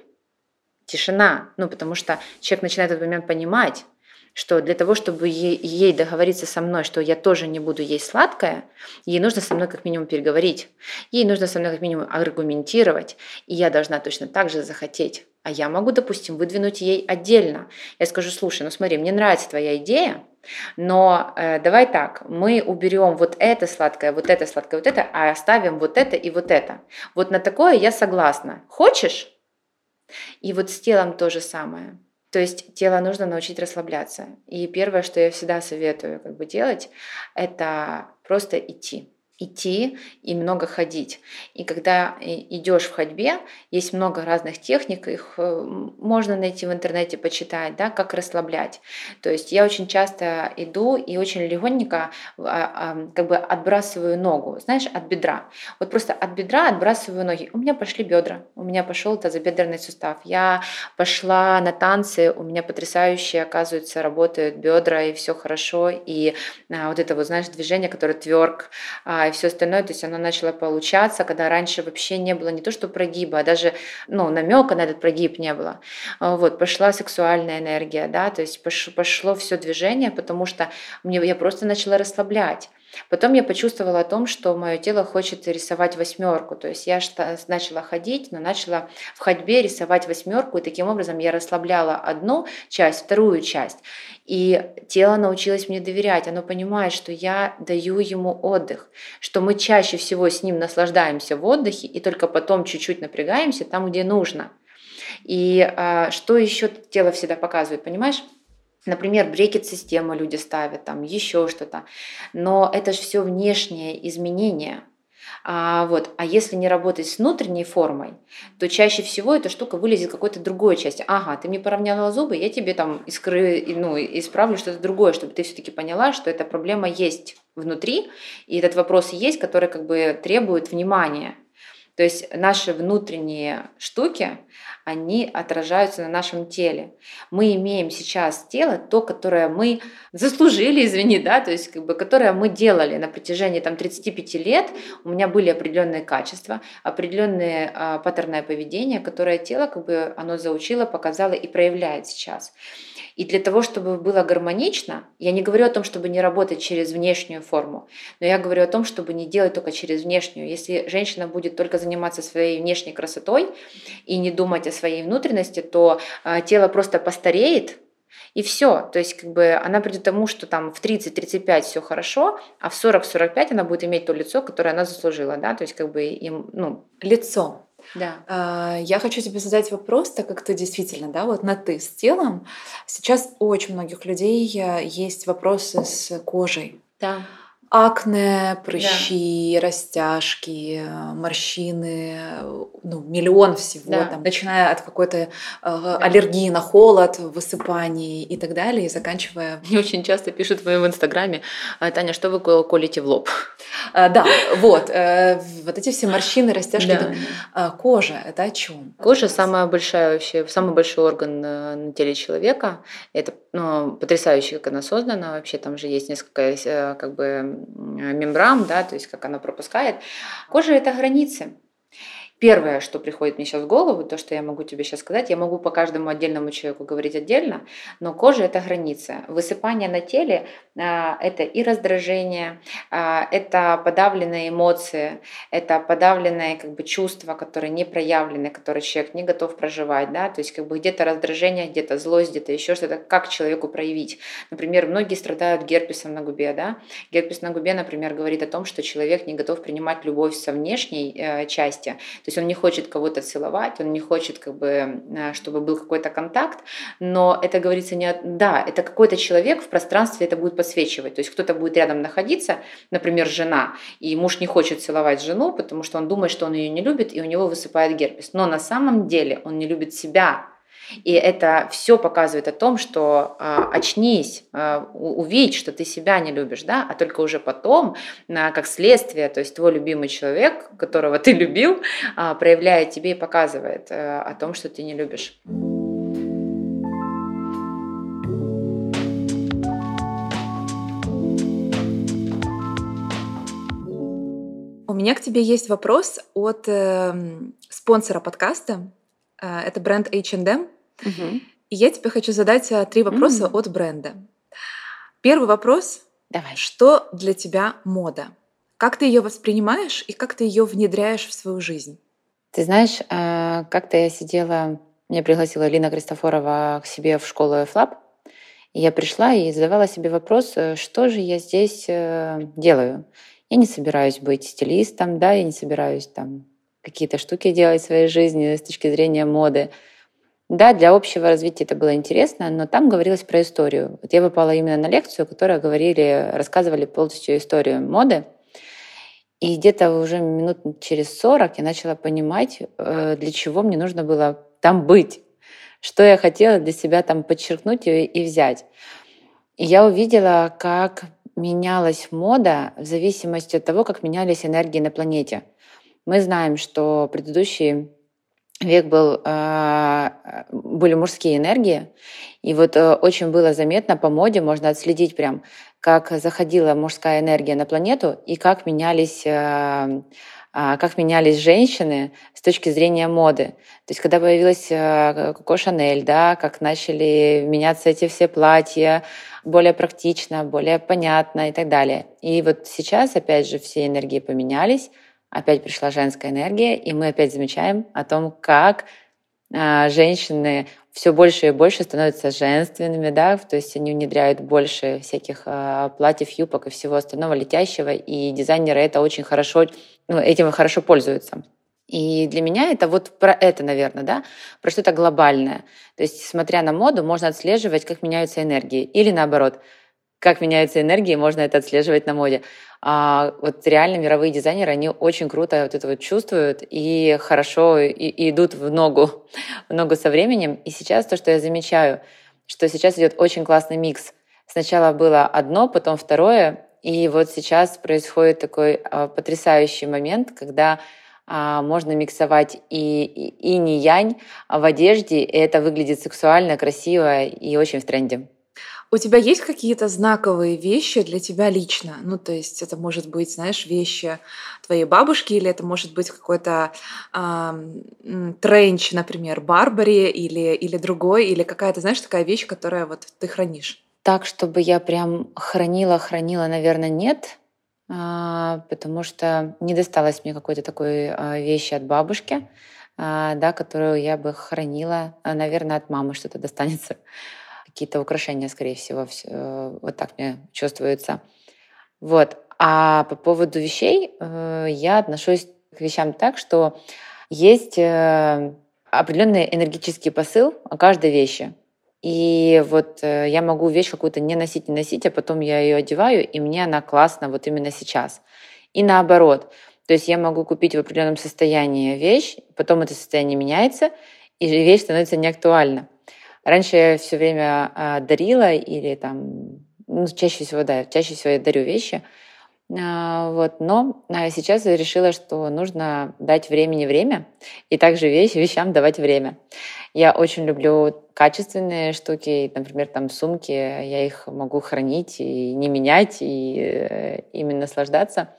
тишина, ну, потому что человек начинает в этот момент понимать, что для того, чтобы ей, ей договориться со мной, что я тоже не буду есть сладкое, ей нужно со мной как минимум переговорить, ей нужно со мной как минимум аргументировать, и я должна точно так же захотеть. А я могу, допустим, выдвинуть ей отдельно. Я скажу, слушай, ну смотри, мне нравится твоя идея, но э, давай так, мы уберем вот это сладкое, вот это сладкое, вот это, а оставим вот это и вот это. Вот на такое я согласна. Хочешь? И вот с телом то же самое. То есть тело нужно научить расслабляться. И первое, что я всегда советую как бы делать, это просто идти идти и много ходить. И когда идешь в ходьбе, есть много разных техник, их э, можно найти в интернете, почитать, да, как расслаблять. То есть я очень часто иду и очень легонько а, а, как бы отбрасываю ногу, знаешь, от бедра. Вот просто от бедра отбрасываю ноги. У меня пошли бедра, у меня пошел тазобедренный сустав. Я пошла на танцы, у меня потрясающе, оказывается, работают бедра, и все хорошо. И а, вот это вот, знаешь, движение, которое тверк, все остальное, то есть оно начало получаться, когда раньше вообще не было не то что прогиба, а даже ну, намека на этот прогиб не было. А, вот, пошла сексуальная энергия, да, то есть пошло все движение, потому что мне, я просто начала расслаблять. Потом я почувствовала о том, что мое тело хочет рисовать восьмерку. То есть я начала ходить, но начала в ходьбе рисовать восьмерку, и таким образом я расслабляла одну часть, вторую часть. И тело научилось мне доверять, оно понимает, что я даю ему отдых, что мы чаще всего с ним наслаждаемся в отдыхе и только потом чуть-чуть напрягаемся там, где нужно. И а, что еще тело всегда показывает, понимаешь? Например, брекет-система люди ставят, там еще что-то. Но это же все внешние изменения. А, вот. а если не работать с внутренней формой, то чаще всего эта штука вылезет какой-то другой части. Ага, ты мне поравняла зубы, я тебе там искры, ну, исправлю что-то другое, чтобы ты все-таки поняла, что эта проблема есть внутри, и этот вопрос есть, который как бы требует внимания. То есть наши внутренние штуки, они отражаются на нашем теле. Мы имеем сейчас тело, то, которое мы заслужили, извини, да, то есть как бы, которое мы делали на протяжении там, 35 лет. У меня были определенные качества, определенные а, паттерное поведение, которое тело как бы оно заучило, показало и проявляет сейчас. И для того, чтобы было гармонично, я не говорю о том, чтобы не работать через внешнюю форму, но я говорю о том, чтобы не делать только через внешнюю. Если женщина будет только заниматься своей внешней красотой и не думать о своей внутренности, то э, тело просто постареет, и все. То есть, как бы она придет к тому, что там в 30-35 все хорошо, а в 40-45 она будет иметь то лицо, которое она заслужила, да, то есть, как бы им, ну... Лицо. Да. А, я хочу тебе задать вопрос, так как ты действительно, да, вот на ты с телом. Сейчас у очень многих людей э, есть вопросы с кожей. Да акне, прыщи, да. растяжки, морщины, ну, миллион всего, да. там, начиная от какой-то э, да. аллергии на холод, высыпаний и так далее, и заканчивая... Мне очень часто пишут в моем инстаграме, «А, Таня, что вы колите в лоб? А, да, вот, э, вот эти все морщины, растяжки, да. а, кожа, это о чем? Кожа самая большая вообще, самый большой орган на, теле человека, это ну, потрясающе, как она создана, вообще там же есть несколько э, как бы мембран, да, то есть как она пропускает. Кожа – это границы. Первое, что приходит мне сейчас в голову, то, что я могу тебе сейчас сказать, я могу по каждому отдельному человеку говорить отдельно, но кожа – это граница. Высыпание на теле а, – это и раздражение, а, это подавленные эмоции, это подавленные как бы, чувства, которые не проявлены, которые человек не готов проживать. Да? То есть как бы где-то раздражение, где-то злость, где-то еще что-то, как человеку проявить. Например, многие страдают герпесом на губе. Да? Герпес на губе, например, говорит о том, что человек не готов принимать любовь со внешней э, части. То есть он не хочет кого-то целовать, он не хочет, как бы, э, чтобы был какой-то контакт, но это говорится не... Да, это какой-то человек в пространстве это будет подсвечивать. То есть кто-то будет рядом находиться, например, жена, и муж не хочет целовать жену, потому что он думает, что он ее не любит, и у него высыпает герпес. Но на самом деле он не любит себя, и это все показывает о том, что э, очнись, э, увидь, что ты себя не любишь, да, а только уже потом, э, как следствие, то есть твой любимый человек, которого ты любил, э, проявляет тебе и показывает э, о том, что ты не любишь. У меня к тебе есть вопрос от э, спонсора подкаста. Э, это бренд H&M. Угу. И я тебе хочу задать э, три вопроса угу. от бренда. Первый вопрос. Давай. Что для тебя мода? Как ты ее воспринимаешь и как ты ее внедряешь в свою жизнь? Ты знаешь, э, как-то я сидела, меня пригласила Лина Кристофорова к себе в школу FLAB, и я пришла и задавала себе вопрос, что же я здесь делаю. Я не собираюсь быть стилистом, да, я не собираюсь там какие-то штуки делать в своей жизни с точки зрения моды. Да, для общего развития это было интересно, но там говорилось про историю. Вот я попала именно на лекцию, которая говорили, рассказывали полностью историю моды. И где-то уже минут через 40 я начала понимать, э, для чего мне нужно было там быть, что я хотела для себя там подчеркнуть и взять. И я увидела, как менялась мода в зависимости от того, как менялись энергии на планете. Мы знаем, что предыдущий век был, а, были мужские энергии, и вот э, очень было заметно по моде, можно отследить прям, как заходила мужская энергия на планету и как менялись э, а, как менялись женщины с точки зрения моды. То есть когда появилась э, Коко Шанель, да, как начали меняться эти все платья, более практично, более понятно и так далее. И вот сейчас, опять же, все энергии поменялись, опять пришла женская энергия, и мы опять замечаем о том, как а, женщины все больше и больше становятся женственными, да, то есть они внедряют больше всяких э, платьев, юбок и всего остального летящего, и дизайнеры это очень хорошо, ну, этим хорошо пользуются. И для меня это вот про это, наверное, да, про что-то глобальное. То есть, смотря на моду, можно отслеживать, как меняются энергии. Или наоборот, как меняются энергии, можно это отслеживать на моде. А вот реально мировые дизайнеры, они очень круто вот это вот чувствуют и хорошо и, и идут в ногу, в ногу со временем. И сейчас то, что я замечаю, что сейчас идет очень классный микс. Сначала было одно, потом второе, и вот сейчас происходит такой а, потрясающий момент, когда а, можно миксовать и, и, и не янь в одежде, и это выглядит сексуально, красиво и очень в тренде. У тебя есть какие-то знаковые вещи для тебя лично? Ну, то есть это может быть, знаешь, вещи твоей бабушки, или это может быть какой-то э, тренч, например, Барбари, или, или другой, или какая-то, знаешь, такая вещь, которая вот ты хранишь? Так, чтобы я прям хранила, хранила, наверное, нет, а, потому что не досталось мне какой-то такой а, вещи от бабушки, а, да, которую я бы хранила, наверное, от мамы что-то достанется какие-то украшения, скорее всего, все, э, вот так мне чувствуется. Вот. А по поводу вещей э, я отношусь к вещам так, что есть э, определенный энергетический посыл о каждой вещи. И вот я могу вещь какую-то не носить, не носить, а потом я ее одеваю, и мне она классна вот именно сейчас. И наоборот. То есть я могу купить в определенном состоянии вещь, потом это состояние меняется, и вещь становится неактуальна. Раньше я все время а, дарила или там, ну, чаще всего, да, чаще всего я дарю вещи, а, вот, но а, сейчас я решила, что нужно дать времени время, и также вещь, вещам давать время. Я очень люблю качественные штуки, например, там сумки, я их могу хранить и не менять, и э, ими наслаждаться.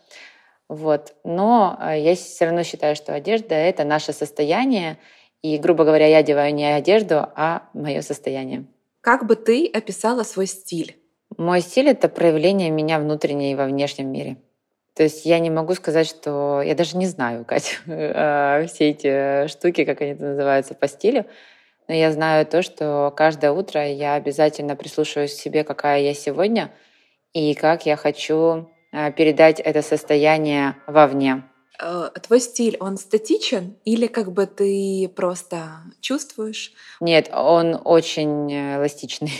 Вот. Но я все равно считаю, что одежда — это наше состояние, и, грубо говоря, я одеваю не одежду, а мое состояние. Как бы ты описала свой стиль? Мой стиль — это проявление меня внутреннее и во внешнем мире. То есть я не могу сказать, что... Я даже не знаю, Катя, э, все эти штуки, как они называются по стилю. Но я знаю то, что каждое утро я обязательно прислушиваюсь к себе, какая я сегодня, и как я хочу э, передать это состояние вовне. Э, твой стиль, он статичен или как бы ты просто чувствуешь? Нет, он очень э, эластичный.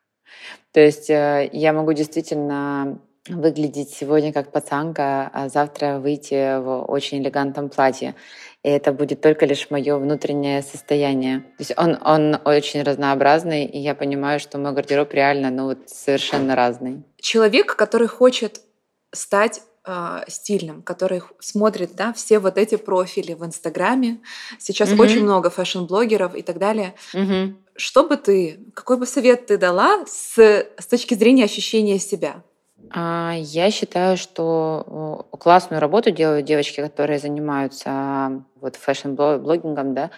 То есть э, я могу действительно выглядеть сегодня как пацанка, а завтра выйти в очень элегантном платье. И это будет только лишь мое внутреннее состояние. То есть он, он очень разнообразный, и я понимаю, что мой гардероб реально ну, вот совершенно разный. Человек, который хочет стать э, стильным, который смотрит да, все вот эти профили в Инстаграме. Сейчас mm-hmm. очень много фэшн-блогеров и так далее. Mm-hmm. Что бы ты, какой бы совет ты дала с, с точки зрения ощущения себя? А, я считаю, что классную работу делают девочки, которые занимаются вот фэшн-блогингом, да,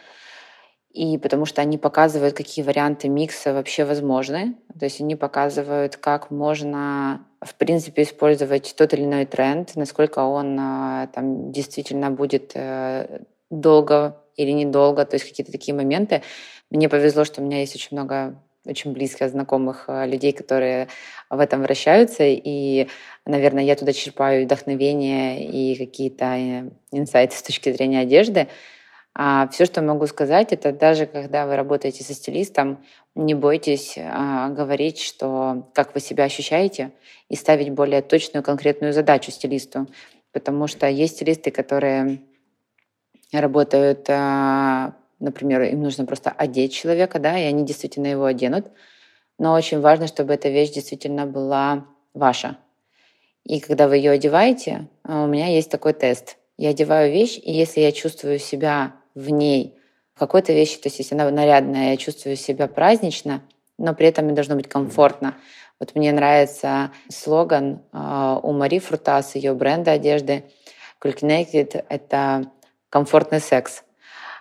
и потому что они показывают, какие варианты микса вообще возможны. То есть они показывают, как можно, в принципе, использовать тот или иной тренд, насколько он а, там действительно будет э, долго или недолго, то есть какие-то такие моменты. Мне повезло, что у меня есть очень много очень близких знакомых э, людей, которые в этом вращаются, и, наверное, я туда черпаю вдохновение и какие-то э, инсайты с точки зрения одежды. А все, что могу сказать, это даже когда вы работаете со стилистом, не бойтесь а, говорить, что как вы себя ощущаете, и ставить более точную, конкретную задачу стилисту. Потому что есть стилисты, которые работают, а, например, им нужно просто одеть человека, да, и они действительно его оденут. Но очень важно, чтобы эта вещь действительно была ваша. И когда вы ее одеваете, а, у меня есть такой тест. Я одеваю вещь, и если я чувствую себя в ней. Какой-то вещи, то есть если она нарядная, я чувствую себя празднично, но при этом мне должно быть комфортно. Вот мне нравится слоган э, у Мари Фрута с ее бренда одежды connected — это комфортный секс.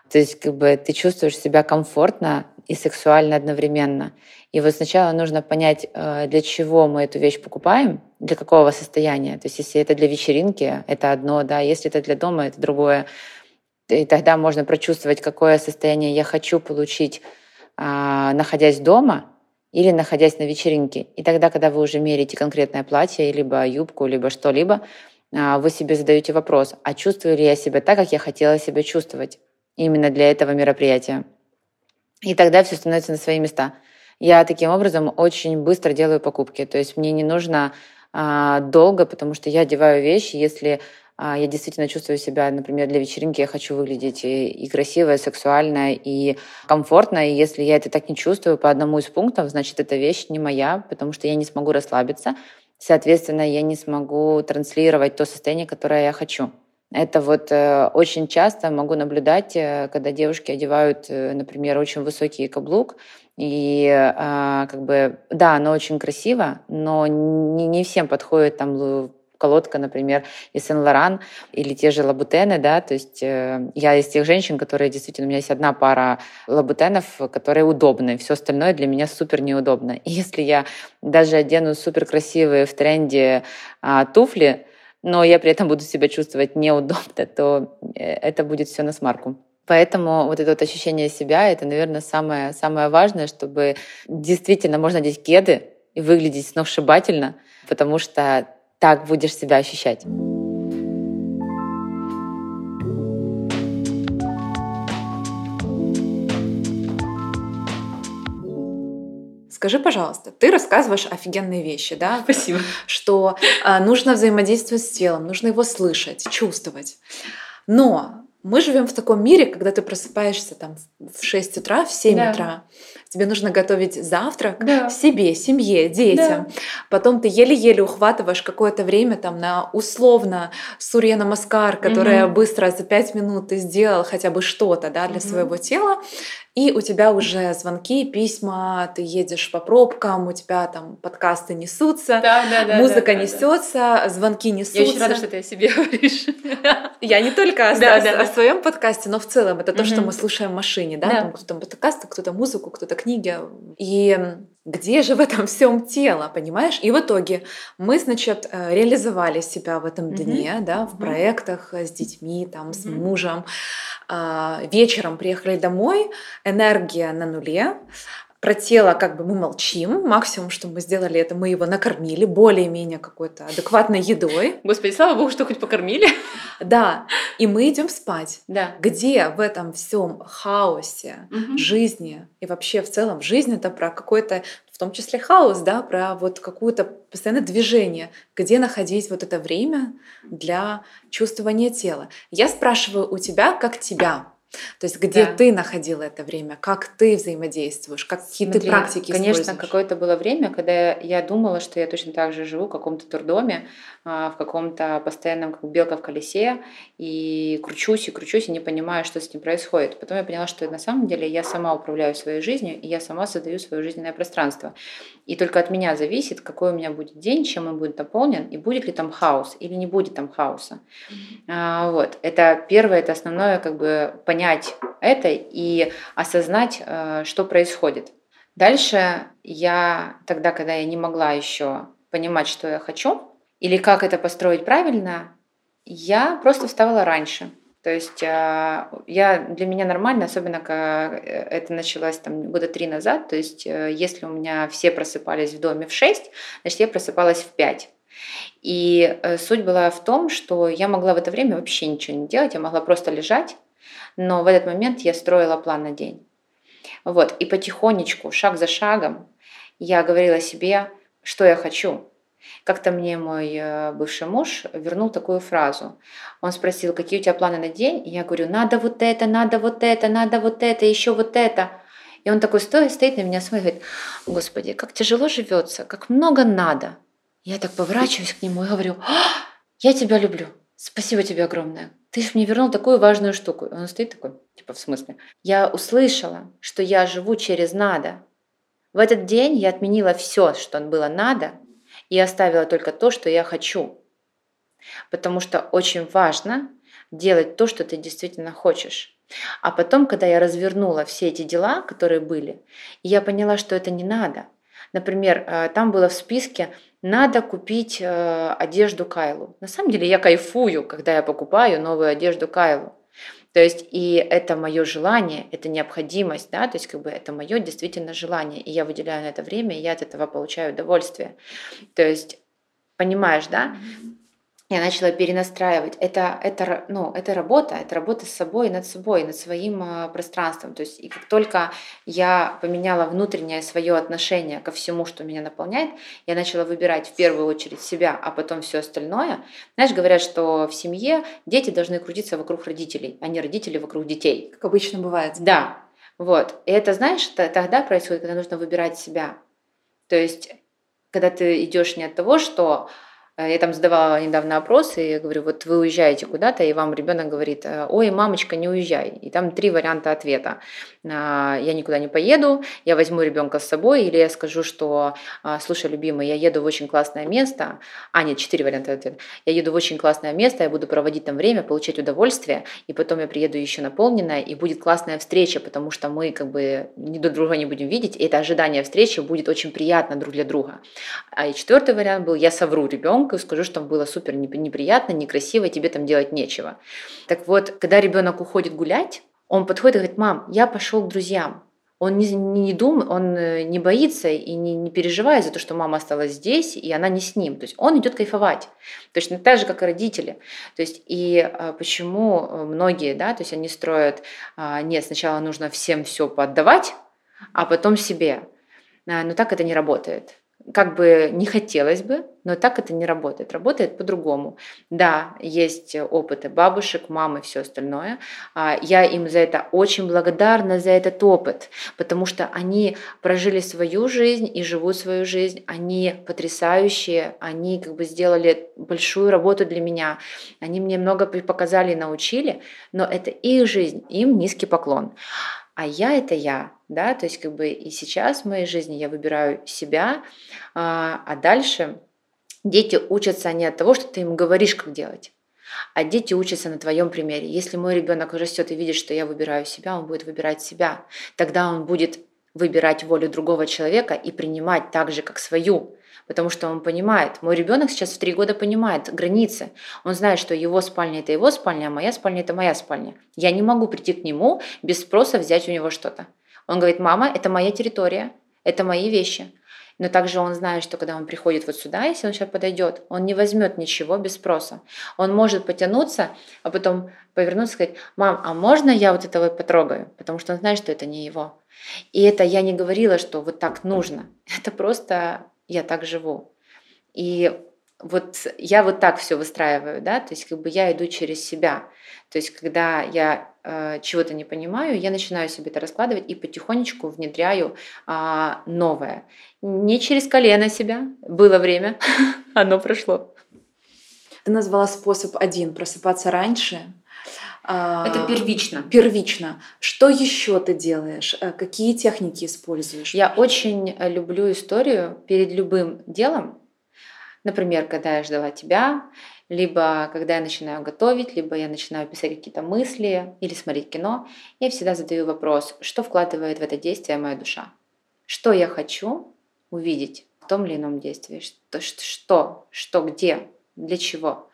То есть как бы ты чувствуешь себя комфортно и сексуально одновременно. И вот сначала нужно понять, э, для чего мы эту вещь покупаем, для какого состояния. То есть если это для вечеринки, это одно, да, если это для дома, это другое. И тогда можно прочувствовать, какое состояние я хочу получить, а, находясь дома или находясь на вечеринке. И тогда, когда вы уже меряете конкретное платье, либо юбку, либо что-либо, а, вы себе задаете вопрос, а чувствую ли я себя так, как я хотела себя чувствовать именно для этого мероприятия. И тогда все становится на свои места. Я таким образом очень быстро делаю покупки. То есть мне не нужно а, долго, потому что я одеваю вещи, если я действительно чувствую себя, например, для вечеринки я хочу выглядеть и, и красиво, и сексуально, и комфортно. И если я это так не чувствую по одному из пунктов, значит, эта вещь не моя, потому что я не смогу расслабиться. Соответственно, я не смогу транслировать то состояние, которое я хочу. Это вот э, очень часто могу наблюдать, э, когда девушки одевают, э, например, очень высокий каблук, и э, как бы, да, оно очень красиво, но не, не всем подходит там колодка, например, из Сен-Лоран или те же лабутены, да, то есть э, я из тех женщин, которые действительно, у меня есть одна пара лабутенов, которые удобны, все остальное для меня супер неудобно. И если я даже одену супер красивые в тренде э, туфли, но я при этом буду себя чувствовать неудобно, то э, это будет все на смарку. Поэтому вот это вот ощущение себя, это, наверное, самое, самое важное, чтобы действительно можно надеть кеды и выглядеть сногсшибательно, потому что так будешь себя ощущать. Скажи, пожалуйста, ты рассказываешь офигенные вещи, да? Спасибо. Что э, нужно взаимодействовать с телом, нужно его слышать, чувствовать. Но мы живем в таком мире, когда ты просыпаешься там в 6 утра, в 7 да. утра, тебе нужно готовить завтрак да. себе, семье, детям. Да. Потом ты еле-еле ухватываешь какое-то время там на условно Сурья Намаскар, которое угу. быстро за 5 минут ты сделал хотя бы что-то да, для угу. своего тела и у тебя уже звонки, письма, ты едешь по пробкам, у тебя там подкасты несутся, да, да, да, музыка да, несется, да. звонки несутся. Я очень рада, что ты о себе говоришь. Я не только о, да, да, о своем подкасте, но в целом это то, что мы слушаем в машине, да, да. Там кто-то подкасты, кто-то музыку, кто-то книги. И где же в этом всем тело, понимаешь? И в итоге мы, значит, э, реализовали себя в этом дне, mm-hmm. да, в mm-hmm. проектах с детьми, там, mm-hmm. с мужем. А, вечером приехали домой, энергия на нуле, про тело как бы мы молчим. Максимум, что мы сделали, это мы его накормили более-менее какой-то адекватной едой. Господи, слава богу, что хоть покормили. Да. И мы идем спать. Да. Где в этом всем хаосе угу. жизни и вообще в целом жизнь это про какой-то в том числе хаос, да, про вот какое-то постоянное движение, где находить вот это время для чувствования тела. Я спрашиваю у тебя, как тебя, то есть где да. ты находила это время, как ты взаимодействуешь, какие Смотри, ты практики Конечно, какое-то было время, когда я думала, что я точно так же живу в каком-то турдоме, а, в каком-то постоянном как белка в колесе, и кручусь и кручусь, и не понимаю, что с ним происходит. Потом я поняла, что на самом деле я сама управляю своей жизнью, и я сама создаю свое жизненное пространство. И только от меня зависит, какой у меня будет день, чем он будет наполнен, и будет ли там хаос, или не будет там хаоса. Mm-hmm. Вот. Это первое, это основное, как бы понять это и осознать, э, что происходит. Дальше я тогда, когда я не могла еще понимать, что я хочу, или как это построить правильно, я просто вставала раньше. То есть а, я, для меня нормально, особенно когда э, это началось там года три назад. То есть э, если у меня все просыпались в доме в 6, значит я просыпалась в 5. И э, суть была в том, что я могла в это время вообще ничего не делать, я могла просто лежать, но в этот момент я строила план на день. Вот, и потихонечку, шаг за шагом, я говорила себе, что я хочу, как-то мне мой э, бывший муж вернул такую фразу. Он спросил, какие у тебя планы на день? И я говорю, надо вот это, надо вот это, надо вот это, еще вот это. И он такой стоит, стоит на меня смотрит, говорит, господи, как тяжело живется, как много надо. Я так поворачиваюсь к нему и говорю, «А, я тебя люблю, спасибо тебе огромное. Ты же мне вернул такую важную штуку. И он стоит такой, типа, в смысле? Я услышала, что я живу через надо. В этот день я отменила все, что было надо, и оставила только то, что я хочу. Потому что очень важно делать то, что ты действительно хочешь. А потом, когда я развернула все эти дела, которые были, я поняла, что это не надо. Например, э, там было в списке надо купить э, одежду Кайлу. На самом деле я кайфую, когда я покупаю новую одежду Кайлу. То есть и это мое желание, это необходимость, да, то есть как бы это мое действительно желание, и я выделяю на это время, и я от этого получаю удовольствие. То есть понимаешь, да? Я начала перенастраивать. Это, это, ну, это работа, это работа с собой, над собой, над своим э, пространством. То есть, и как только я поменяла внутреннее свое отношение ко всему, что меня наполняет, я начала выбирать в первую очередь себя, а потом все остальное. Знаешь, говорят, что в семье дети должны крутиться вокруг родителей, а не родители вокруг детей. Как обычно бывает. Да, вот. И это, знаешь, тогда происходит, когда нужно выбирать себя. То есть, когда ты идешь не от того, что я там задавала недавно опрос, и я говорю, вот вы уезжаете куда-то, и вам ребенок говорит, э, ой, мамочка, не уезжай. И там три варианта ответа. «А, я никуда не поеду, я возьму ребенка с собой, или я скажу, что, «А, слушай, любимый, я еду в очень классное место. А, нет, четыре варианта ответа. Я еду в очень классное место, я буду проводить там время, получать удовольствие, и потом я приеду еще наполненная, и будет классная встреча, потому что мы как бы ни друг друга не будем видеть, и это ожидание встречи будет очень приятно друг для друга. А четвертый вариант был, я совру ребенку, ребенку и скажу, что там было супер неприятно, некрасиво, тебе там делать нечего. Так вот, когда ребенок уходит гулять, он подходит и говорит, мам, я пошел к друзьям. Он не, не думает, он э, не боится и не, не переживает за то, что мама осталась здесь, и она не с ним. То есть он идет кайфовать. Точно так же, как и родители. То есть и а, почему э, многие, да, то есть они строят, а, нет, сначала нужно всем все поддавать, а потом себе. А, но так это не работает как бы не хотелось бы, но так это не работает. Работает по-другому. Да, есть опыты бабушек, мамы, все остальное. А, я им за это очень благодарна, за этот опыт, потому что они прожили свою жизнь и живут свою жизнь. Они потрясающие, они как бы сделали большую работу для меня. Они мне много показали и научили, но это их жизнь, им низкий поклон а я это я, да, то есть как бы и сейчас в моей жизни я выбираю себя, а, а дальше дети учатся не от того, что ты им говоришь, как делать, а дети учатся на твоем примере. Если мой ребенок растет и видит, что я выбираю себя, он будет выбирать себя. Тогда он будет выбирать волю другого человека и принимать так же, как свою потому что он понимает, мой ребенок сейчас в три года понимает границы. Он знает, что его спальня это его спальня, а моя спальня это моя спальня. Я не могу прийти к нему без спроса взять у него что-то. Он говорит, мама, это моя территория, это мои вещи. Но также он знает, что когда он приходит вот сюда, если он сейчас подойдет, он не возьмет ничего без спроса. Он может потянуться, а потом повернуться и сказать, мам, а можно я вот этого потрогаю? Потому что он знает, что это не его. И это я не говорила, что вот так нужно. Это просто я так живу. И вот я вот так все выстраиваю, да, то есть как бы я иду через себя. То есть когда я э, чего-то не понимаю, я начинаю себе это раскладывать и потихонечку внедряю э, новое. Не через колено себя. Было время, оно прошло. Ты назвала способ один просыпаться раньше, Это первично. Первично. Что еще ты делаешь? Э, какие техники используешь? Я очень э, люблю историю перед любым делом. Например, когда я ждала тебя, либо когда я начинаю готовить, либо я начинаю писать какие-то мысли или смотреть кино, я всегда задаю вопрос, что вкладывает в это действие моя душа? Что я хочу увидеть в том или ином действии? Что, что, что где, для чего?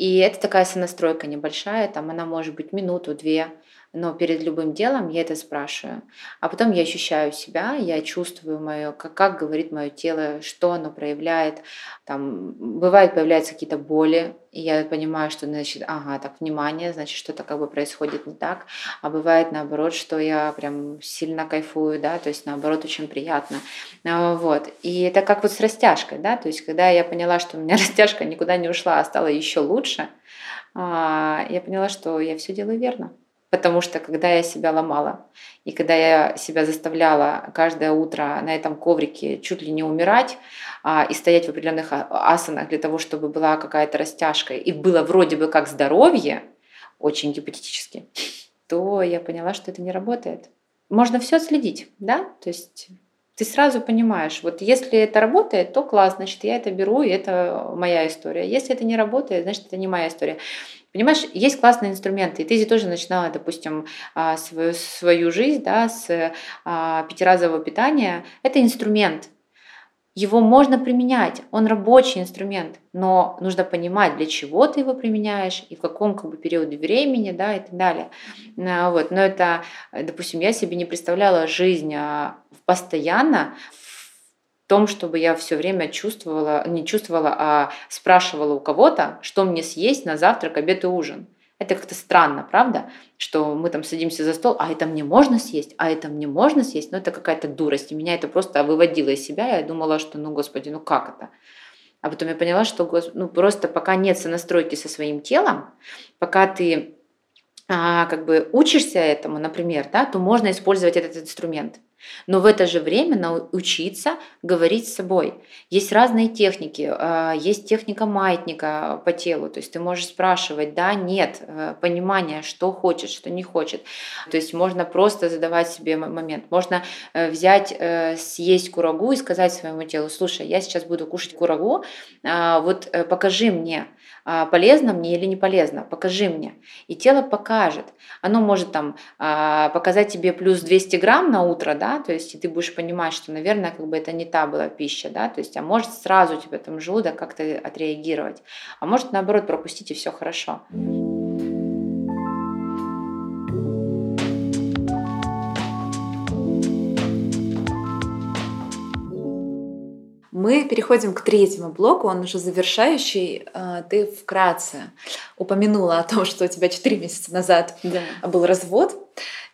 И это такая сонастройка небольшая, там она может быть минуту-две, но перед любым делом я это спрашиваю. А потом я ощущаю себя, я чувствую мое, как, как говорит мое тело, что оно проявляет. Там бывает появляются какие-то боли, и я понимаю, что значит, ага, так внимание, значит что-то как бы происходит не так. А бывает наоборот, что я прям сильно кайфую, да, то есть наоборот очень приятно. А, вот. И это как вот с растяжкой, да, то есть когда я поняла, что у меня растяжка никуда не ушла, а стала еще лучше, а, я поняла, что я все делаю верно. Потому что когда я себя ломала, и когда я себя заставляла каждое утро на этом коврике чуть ли не умирать а, и стоять в определенных а, асанах для того, чтобы была какая-то растяжка, и было вроде бы как здоровье, очень гипотетически, то я поняла, что это не работает. Можно все отследить, да? То есть ты сразу понимаешь, вот если это работает, то класс, значит, я это беру, и это моя история. Если это не работает, значит, это не моя история. Понимаешь, есть классные инструменты. И ты тоже начинала, допустим, а, свою, свою жизнь да, с а, пятиразового питания. Это инструмент. Его можно применять, он рабочий инструмент, но нужно понимать, для чего ты его применяешь и в каком как бы, периоде времени, да, и так далее. А, вот. Но это, допустим, я себе не представляла жизнь постоянно том, чтобы я все время чувствовала, не чувствовала, а спрашивала у кого-то, что мне съесть на завтрак, обед и ужин. Это как-то странно, правда? Что мы там садимся за стол, а это мне можно съесть, а это мне можно съесть. Но это какая-то дурость. И меня это просто выводило из себя. Я думала, что, ну, господи, ну как это? А потом я поняла, что ну, просто пока нет сонастройки со своим телом, пока ты а, как бы учишься этому, например, да, то можно использовать этот инструмент. Но в это же время научиться говорить с собой. Есть разные техники. А, есть техника маятника по телу. То есть ты можешь спрашивать, да, нет, э, понимание, что хочет, что не хочет. То есть можно просто задавать себе момент. Можно э, взять, э, съесть курагу и сказать своему телу, слушай, я сейчас буду кушать курагу, а, вот покажи мне, а, полезно мне или не полезно, покажи мне. И тело покажет. Оно может там показать тебе плюс 200 грамм на утро, да, то есть и ты будешь понимать, что, наверное, как бы это не та была пища, да, то есть, а может сразу тебе там желудок как-то отреагировать, а может наоборот пропустить и все хорошо. Мы переходим к третьему блоку, он уже завершающий. А, ты вкратце упомянула о том, что у тебя 4 месяца назад да. был развод.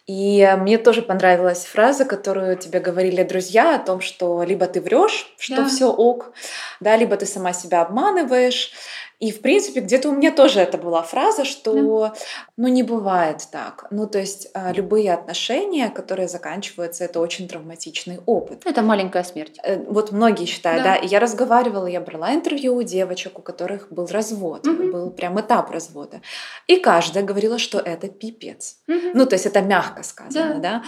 И мне тоже понравилась фраза, которую тебе говорили друзья о том, что либо ты врешь, что да. все ок, да, либо ты сама себя обманываешь. И, в принципе, где-то у меня тоже это была фраза, что, да. ну, не бывает так. Ну, то есть а, любые отношения, которые заканчиваются, это очень травматичный опыт. Это маленькая смерть. Э, вот многие считают, да. да. И я разговаривала, я брала интервью у девочек, у которых был развод, угу. был прям этап развода. И каждая говорила, что это пипец. Угу. Ну, то есть это мягко сказано, да. да?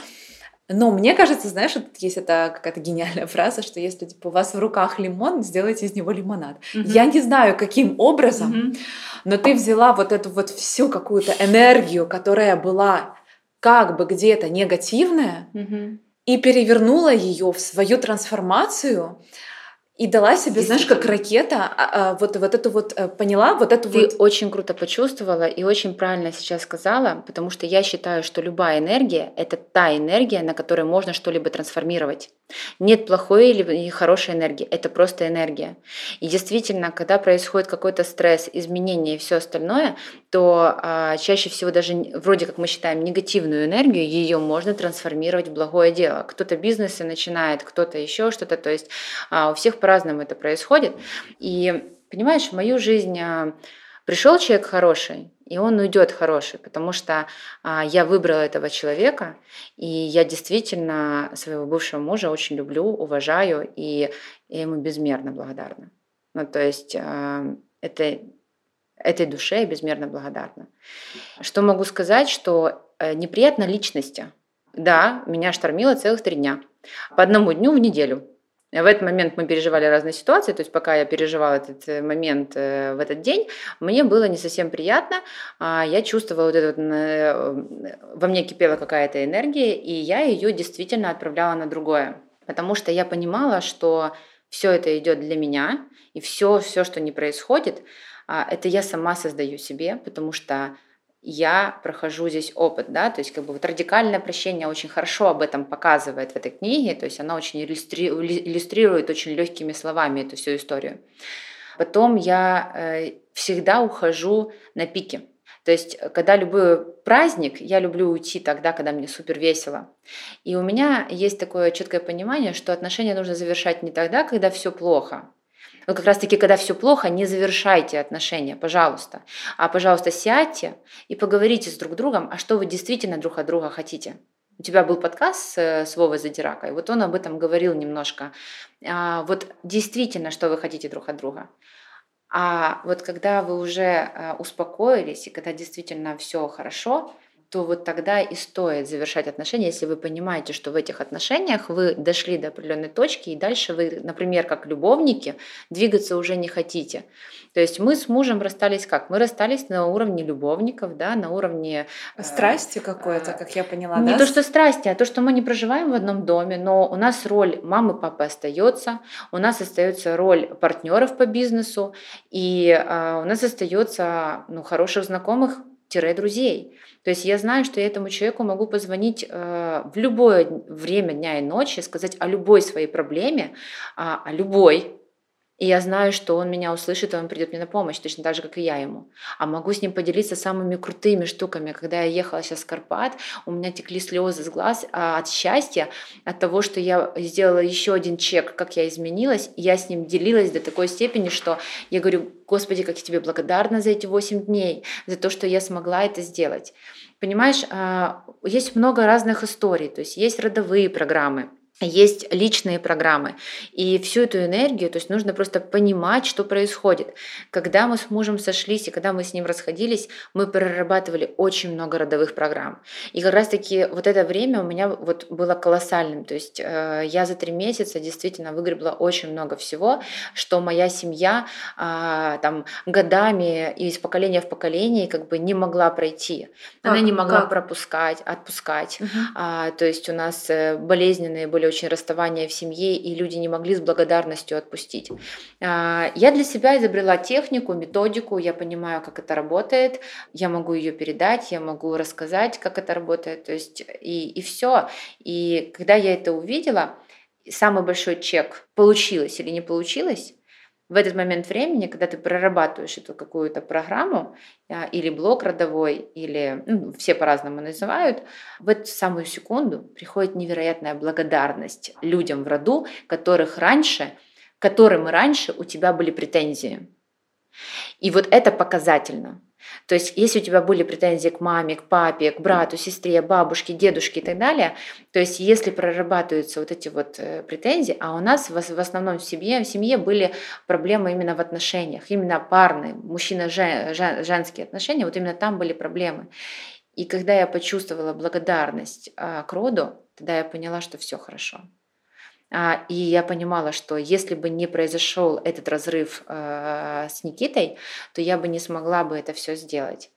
Но мне кажется, знаешь, вот есть это какая-то гениальная фраза, что если типа у вас в руках лимон, сделайте из него лимонад. Mm-hmm. Я не знаю, каким образом, mm-hmm. но ты взяла вот эту вот всю какую-то энергию, которая была как бы где-то негативная, mm-hmm. и перевернула ее в свою трансформацию и дала себе, знаешь, как ракета, а, а, вот, вот эту вот, э, поняла, вот эту Ты вот... очень круто почувствовала и очень правильно сейчас сказала, потому что я считаю, что любая энергия — это та энергия, на которой можно что-либо трансформировать. Нет плохой или хорошей энергии, это просто энергия. И действительно, когда происходит какой-то стресс, изменение и все остальное, то а, чаще всего даже вроде как мы считаем негативную энергию, ее можно трансформировать в благое дело. Кто-то бизнесы начинает, кто-то еще что-то. То есть а, у всех по-разному это происходит. И понимаешь, в мою жизнь а, пришел человек хороший, и он уйдет хороший, потому что а, я выбрала этого человека, и я действительно своего бывшего мужа очень люблю, уважаю, и я ему безмерно благодарна. Ну, то есть а, это этой душе я безмерно благодарна. Что могу сказать, что э, неприятно личности. Да, меня штормило целых три дня. По одному дню в неделю. В этот момент мы переживали разные ситуации, то есть пока я переживала этот э, момент э, в этот день, мне было не совсем приятно, а я чувствовала вот это вот, во мне кипела какая-то энергия, и я ее действительно отправляла на другое, потому что я понимала, что все это идет для меня, и все, все, что не происходит, это я сама создаю себе, потому что я прохожу здесь опыт, да, то есть как бы вот радикальное прощение очень хорошо об этом показывает в этой книге, то есть она очень иллюстрирует очень легкими словами эту всю историю. Потом я э, всегда ухожу на пике. То есть, когда любой праздник, я люблю уйти тогда, когда мне супер весело. И у меня есть такое четкое понимание, что отношения нужно завершать не тогда, когда все плохо, но как раз-таки, когда все плохо, не завершайте отношения, пожалуйста. А, пожалуйста, сядьте и поговорите с друг другом, а что вы действительно друг от друга хотите. У тебя был подкаст с, Вовой Задиракой, вот он об этом говорил немножко. А, вот действительно, что вы хотите друг от друга. А вот когда вы уже а, успокоились, и когда действительно все хорошо, то вот тогда и стоит завершать отношения, если вы понимаете, что в этих отношениях вы дошли до определенной точки, и дальше вы, например, как любовники, двигаться уже не хотите. То есть мы с мужем расстались как? Мы расстались на уровне любовников, да, на уровне... Э, страсти какой-то, как я поняла, Не да? то, что страсти, а то, что мы не проживаем в одном доме, но у нас роль мамы, папы остается, у нас остается роль партнеров по бизнесу, и э, у нас остается ну, хороших знакомых, друзей. То есть я знаю, что я этому человеку могу позвонить э, в любое время дня и ночи, сказать о любой своей проблеме, а, о любой, и я знаю, что он меня услышит, и он придет мне на помощь, точно так же, как и я ему. А могу с ним поделиться самыми крутыми штуками. Когда я ехала сейчас в Карпат, у меня текли слезы с глаз а, от счастья, от того, что я сделала еще один чек, как я изменилась. И я с ним делилась до такой степени, что я говорю, Господи, как я тебе благодарна за эти 8 дней, за то, что я смогла это сделать. Понимаешь, а, есть много разных историй, то есть есть родовые программы, есть личные программы. И всю эту энергию, то есть нужно просто понимать, что происходит. Когда мы с мужем сошлись и когда мы с ним расходились, мы прорабатывали очень много родовых программ. И как раз-таки вот это время у меня вот было колоссальным. То есть э, я за три месяца действительно выгребла очень много всего, что моя семья э, там годами и из поколения в поколение как бы не могла пройти. Она как, не могла как? пропускать, отпускать. Угу. А, то есть у нас э, болезненные были очень расставания в семье, и люди не могли с благодарностью отпустить. А, я для себя изобрела технику, методику, я понимаю, как это работает, я могу ее передать, я могу рассказать, как это работает, то есть и, и все. И когда я это увидела, самый большой чек, получилось или не получилось, в этот момент времени, когда ты прорабатываешь эту какую-то программу а, или блок родовой, или ну, все по-разному называют, в эту самую секунду приходит невероятная благодарность людям в роду, которых раньше, которым раньше у тебя были претензии. И вот это показательно. То есть, если у тебя были претензии к маме, к папе, к брату, сестре, бабушке, дедушке и так далее, то есть, если прорабатываются вот эти вот э, претензии, а у нас в основном в семье, в семье были проблемы именно в отношениях, именно парные, мужчина-женские отношения, вот именно там были проблемы. И когда я почувствовала благодарность а, к роду, тогда я поняла, что все хорошо. А, и я понимала, что если бы не произошел этот разрыв э, с Никитой, то я бы не смогла бы это все сделать.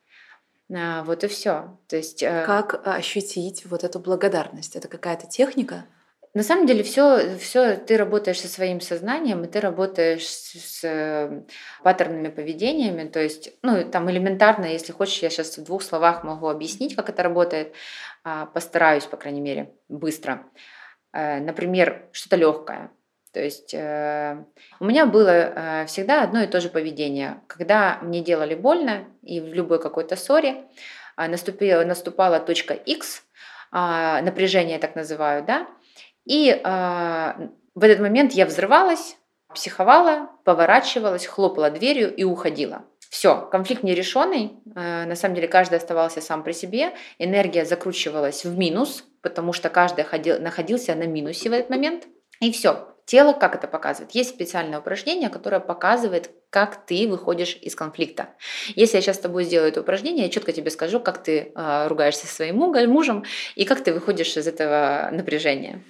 А, вот и все. То есть э, как ощутить вот эту благодарность? Это какая-то техника? На самом деле все, все ты работаешь со своим сознанием, и ты работаешь с, с э, паттернами поведениями. То есть, ну, там элементарно, если хочешь, я сейчас в двух словах могу объяснить, как это работает. А, постараюсь, по крайней мере, быстро. Э, например, что-то легкое. То есть э, у меня было э, всегда одно и то же поведение. Когда мне делали больно, и в любой какой-то ссоре наступила, наступала точка X, напряжение так называю, да, и в этот момент я взрывалась, психовала, поворачивалась, хлопала дверью и уходила. Все, конфликт нерешенный. На самом деле каждый оставался сам при себе. Энергия закручивалась в минус, потому что каждый ходил, находился на минусе в этот момент. И все. Тело как это показывает? Есть специальное упражнение, которое показывает, как ты выходишь из конфликта. Если я сейчас с тобой сделаю это упражнение, я четко тебе скажу, как ты э, ругаешься со своим мужем и как ты выходишь из этого напряжения.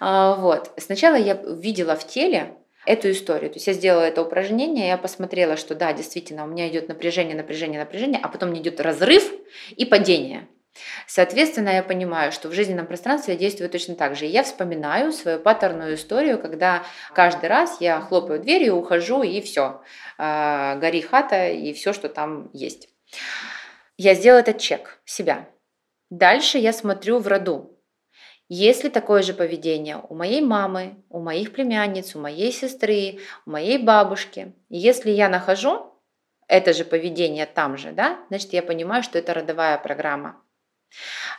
Э, вот. Сначала я видела в теле эту историю. То есть я сделала это упражнение, я посмотрела, что да, действительно, у меня идет напряжение, напряжение, напряжение, а потом идет разрыв и падение. Соответственно, я понимаю, что в жизненном пространстве я действую точно так же. И я вспоминаю свою паттерную историю, когда каждый раз я хлопаю дверью, ухожу и все. А, гори хата и все, что там есть. Я сделала этот чек себя. Дальше я смотрю в роду. Есть ли такое же поведение у моей мамы, у моих племянниц, у моей сестры, у моей бабушки? если я нахожу это же поведение там же, да, значит, я понимаю, что это родовая программа.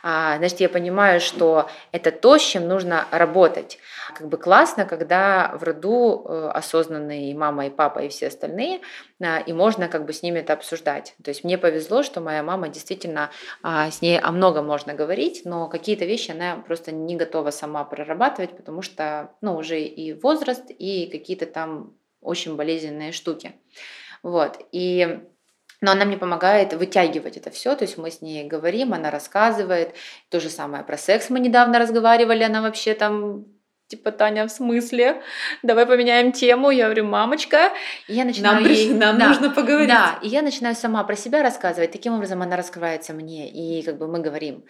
А, значит, я понимаю, что это то, с чем нужно работать. Как бы классно, когда в роду э, осознанные и мама, и папа, и все остальные, а, и можно как бы с ними это обсуждать. То есть мне повезло, что моя мама действительно, а, с ней о многом можно говорить, но какие-то вещи она просто не готова сама прорабатывать, потому что, ну, уже и возраст, и какие-то там очень болезненные штуки. Вот. И но она мне помогает вытягивать это все, то есть мы с ней говорим, она рассказывает. То же самое про секс мы недавно разговаривали, она вообще там типа, Таня, в смысле? Давай поменяем тему. Я говорю, мамочка. И я начинаю нам, ей... нам да, нужно поговорить. Да, и я начинаю сама про себя рассказывать. Таким образом она раскрывается мне, и как бы мы говорим.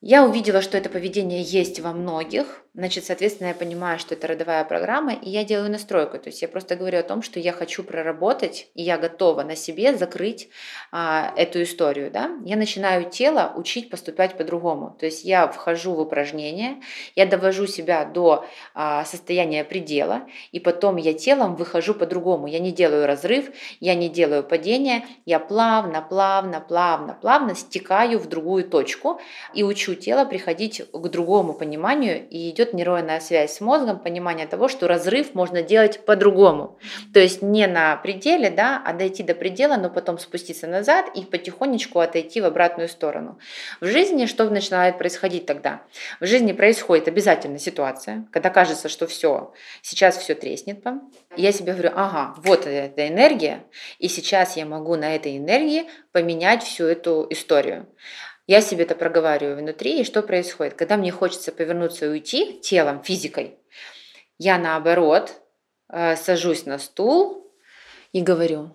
Я увидела, что это поведение есть во многих, значит, соответственно, я понимаю, что это родовая программа, и я делаю настройку. То есть я просто говорю о том, что я хочу проработать, и я готова на себе закрыть а, эту историю. Да? Я начинаю тело учить поступать по-другому. То есть я вхожу в упражнение, я довожу себя до а, состояния предела, и потом я телом выхожу по-другому. Я не делаю разрыв, я не делаю падение, я плавно, плавно, плавно, плавно стекаю в другую точку и учу учу тело приходить к другому пониманию, и идет нейронная связь с мозгом, понимание того, что разрыв можно делать по-другому. То есть не на пределе, да, а дойти до предела, но потом спуститься назад и потихонечку отойти в обратную сторону. В жизни что начинает происходить тогда? В жизни происходит обязательно ситуация, когда кажется, что все, сейчас все треснет. Я себе говорю, ага, вот эта энергия, и сейчас я могу на этой энергии поменять всю эту историю. Я себе это проговариваю внутри, и что происходит? Когда мне хочется повернуться и уйти телом, физикой, я наоборот э, сажусь на стул и говорю,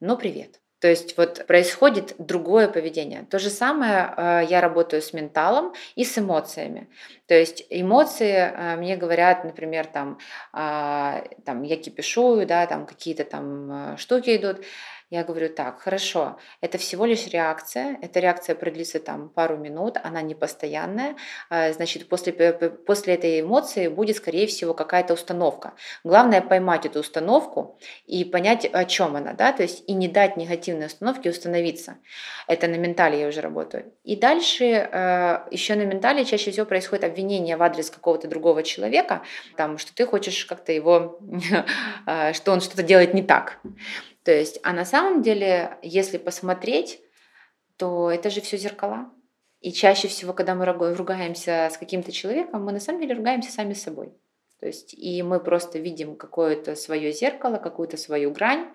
ну привет. То есть вот происходит другое поведение. То же самое э, я работаю с менталом и с эмоциями. То есть эмоции э, мне говорят, например, там, э, там я кипишую, да, там какие-то там штуки идут. Я говорю, так, хорошо, это всего лишь реакция, эта реакция продлится там пару минут, она не постоянная, а, значит, после, после этой эмоции будет, скорее всего, какая-то установка. Главное поймать эту установку и понять, о чем она, да, то есть и не дать негативной установке установиться. Это на ментале я уже работаю. И дальше э, еще на ментале чаще всего происходит обвинение в адрес какого-то другого человека, там, что ты хочешь как-то его, э, что он что-то делает не так. То есть, а на самом деле, если посмотреть, то это же все зеркала. И чаще всего, когда мы ругаемся с каким-то человеком, мы на самом деле ругаемся сами с собой. То есть, и мы просто видим какое-то свое зеркало, какую-то свою грань.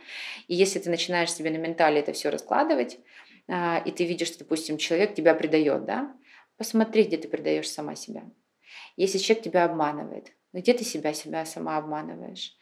И если ты начинаешь себе на ментале это все раскладывать, а, и ты видишь, что, допустим, человек тебя предает, да, посмотри, где ты предаешь сама себя. Если человек тебя обманывает, где ты себя себя сама обманываешь?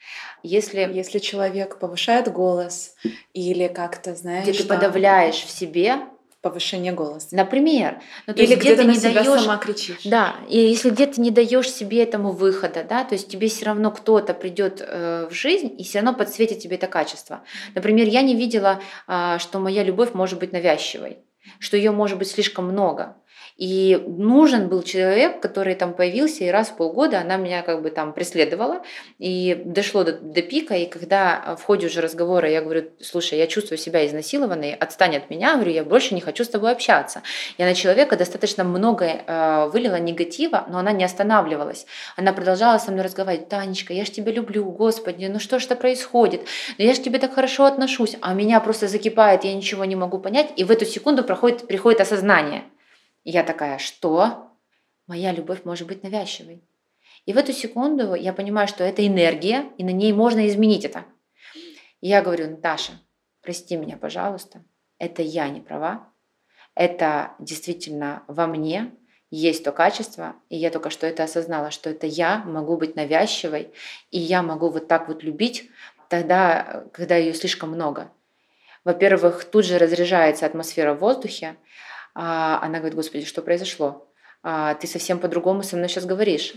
Если, Если человек повышает голос или как-то, знаешь... Где ты там... подавляешь в себе повышение голоса. Например. Ну, то Или есть, где, где ты не себя даешь, сама кричишь. Да, и если где ты не даешь себе этому выхода, да, то есть тебе все равно кто-то придет э, в жизнь и все равно подсветит тебе это качество. Например, я не видела, э, что моя любовь может быть навязчивой, что ее может быть слишком много. И нужен был человек, который там появился, и раз в полгода она меня как бы там преследовала, и дошло до, до пика, и когда в ходе уже разговора я говорю, слушай, я чувствую себя изнасилованной, отстань от меня, говорю, я больше не хочу с тобой общаться. Я на человека достаточно много э, вылила негатива, но она не останавливалась. Она продолжала со мной разговаривать, Танечка, я ж тебя люблю, господи, ну что ж это происходит? Ну я ж тебе так хорошо отношусь, а меня просто закипает, я ничего не могу понять, и в эту секунду проходит, приходит осознание – и я такая, что? Моя любовь может быть навязчивой. И в эту секунду я понимаю, что это энергия, и на ней можно изменить это. И я говорю, Наташа, прости меня, пожалуйста, это я не права, это действительно во мне есть то качество, и я только что это осознала, что это я могу быть навязчивой, и я могу вот так вот любить тогда, когда ее слишком много. Во-первых, тут же разряжается атмосфера в воздухе, а она говорит, господи, что произошло? А, ты совсем по-другому со мной сейчас говоришь.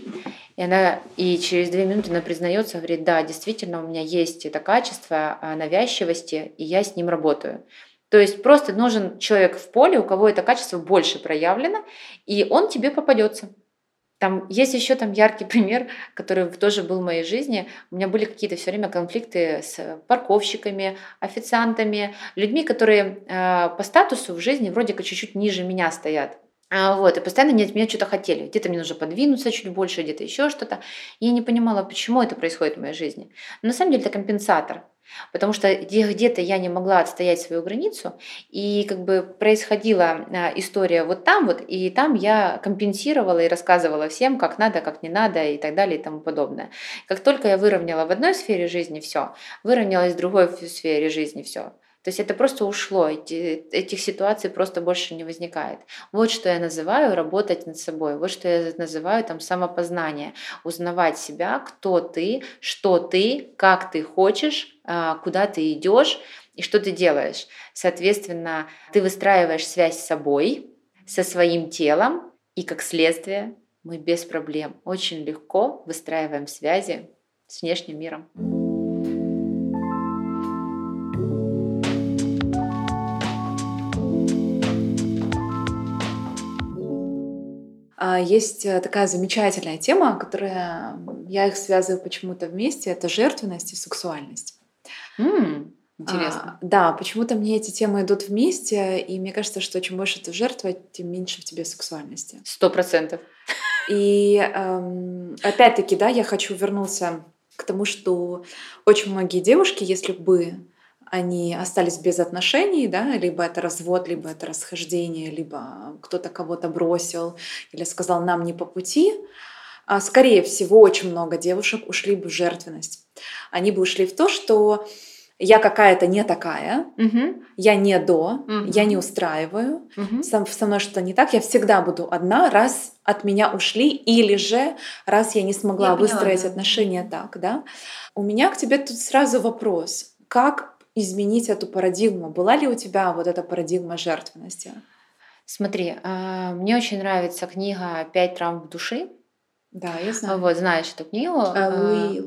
И она и через две минуты она признается, говорит, да, действительно, у меня есть это качество а, навязчивости, и я с ним работаю. То есть просто нужен человек в поле, у кого это качество больше проявлено, и он тебе попадется. Там есть еще там яркий пример, который тоже был в моей жизни. У меня были какие-то все время конфликты с парковщиками, официантами, людьми, которые э, по статусу в жизни вроде как чуть-чуть ниже меня стоят. А, вот, и постоянно они от меня что-то хотели. Где-то мне нужно подвинуться чуть больше, где-то еще что-то. Я не понимала, почему это происходит в моей жизни. Но на самом деле это компенсатор. Потому что где-то я не могла отстоять свою границу, и как бы происходила а, история вот там вот, и там я компенсировала и рассказывала всем, как надо, как не надо и так далее и тому подобное. Как только я выровняла в одной сфере жизни все, выровнялась в другой сфере жизни все. То есть это просто ушло, эти, этих ситуаций просто больше не возникает. Вот что я называю работать над собой, вот что я называю там самопознание, узнавать себя, кто ты, что ты, как ты хочешь, куда ты идешь и что ты делаешь. Соответственно, ты выстраиваешь связь с собой, со своим телом, и как следствие мы без проблем очень легко выстраиваем связи с внешним миром. А, есть э, такая замечательная тема, которая я их связываю почему-то вместе, это жертвенность и сексуальность. Mm, интересно. А, да, почему-то мне эти темы идут вместе, и мне кажется, что чем больше ты жертвовать, тем меньше в тебе сексуальности. Сто процентов. И эм, опять-таки, да, я хочу вернуться к тому, что очень многие девушки, если бы они остались без отношений, да, либо это развод, либо это расхождение, либо кто-то кого-то бросил или сказал нам не по пути, а скорее всего очень много девушек ушли бы в жертвенность. Они бы ушли в то, что я какая-то не такая, угу. я не до, угу. я не устраиваю, угу. со, со мной что-то не так, я всегда буду одна, раз от меня ушли, или же раз я не смогла я выстроить поняла, отношения так, да. У меня к тебе тут сразу вопрос, как изменить эту парадигму? Была ли у тебя вот эта парадигма жертвенности? Смотри, а, мне очень нравится книга «Пять травм души». Да, я знаю. Вот, знаешь эту книгу. А, Луи...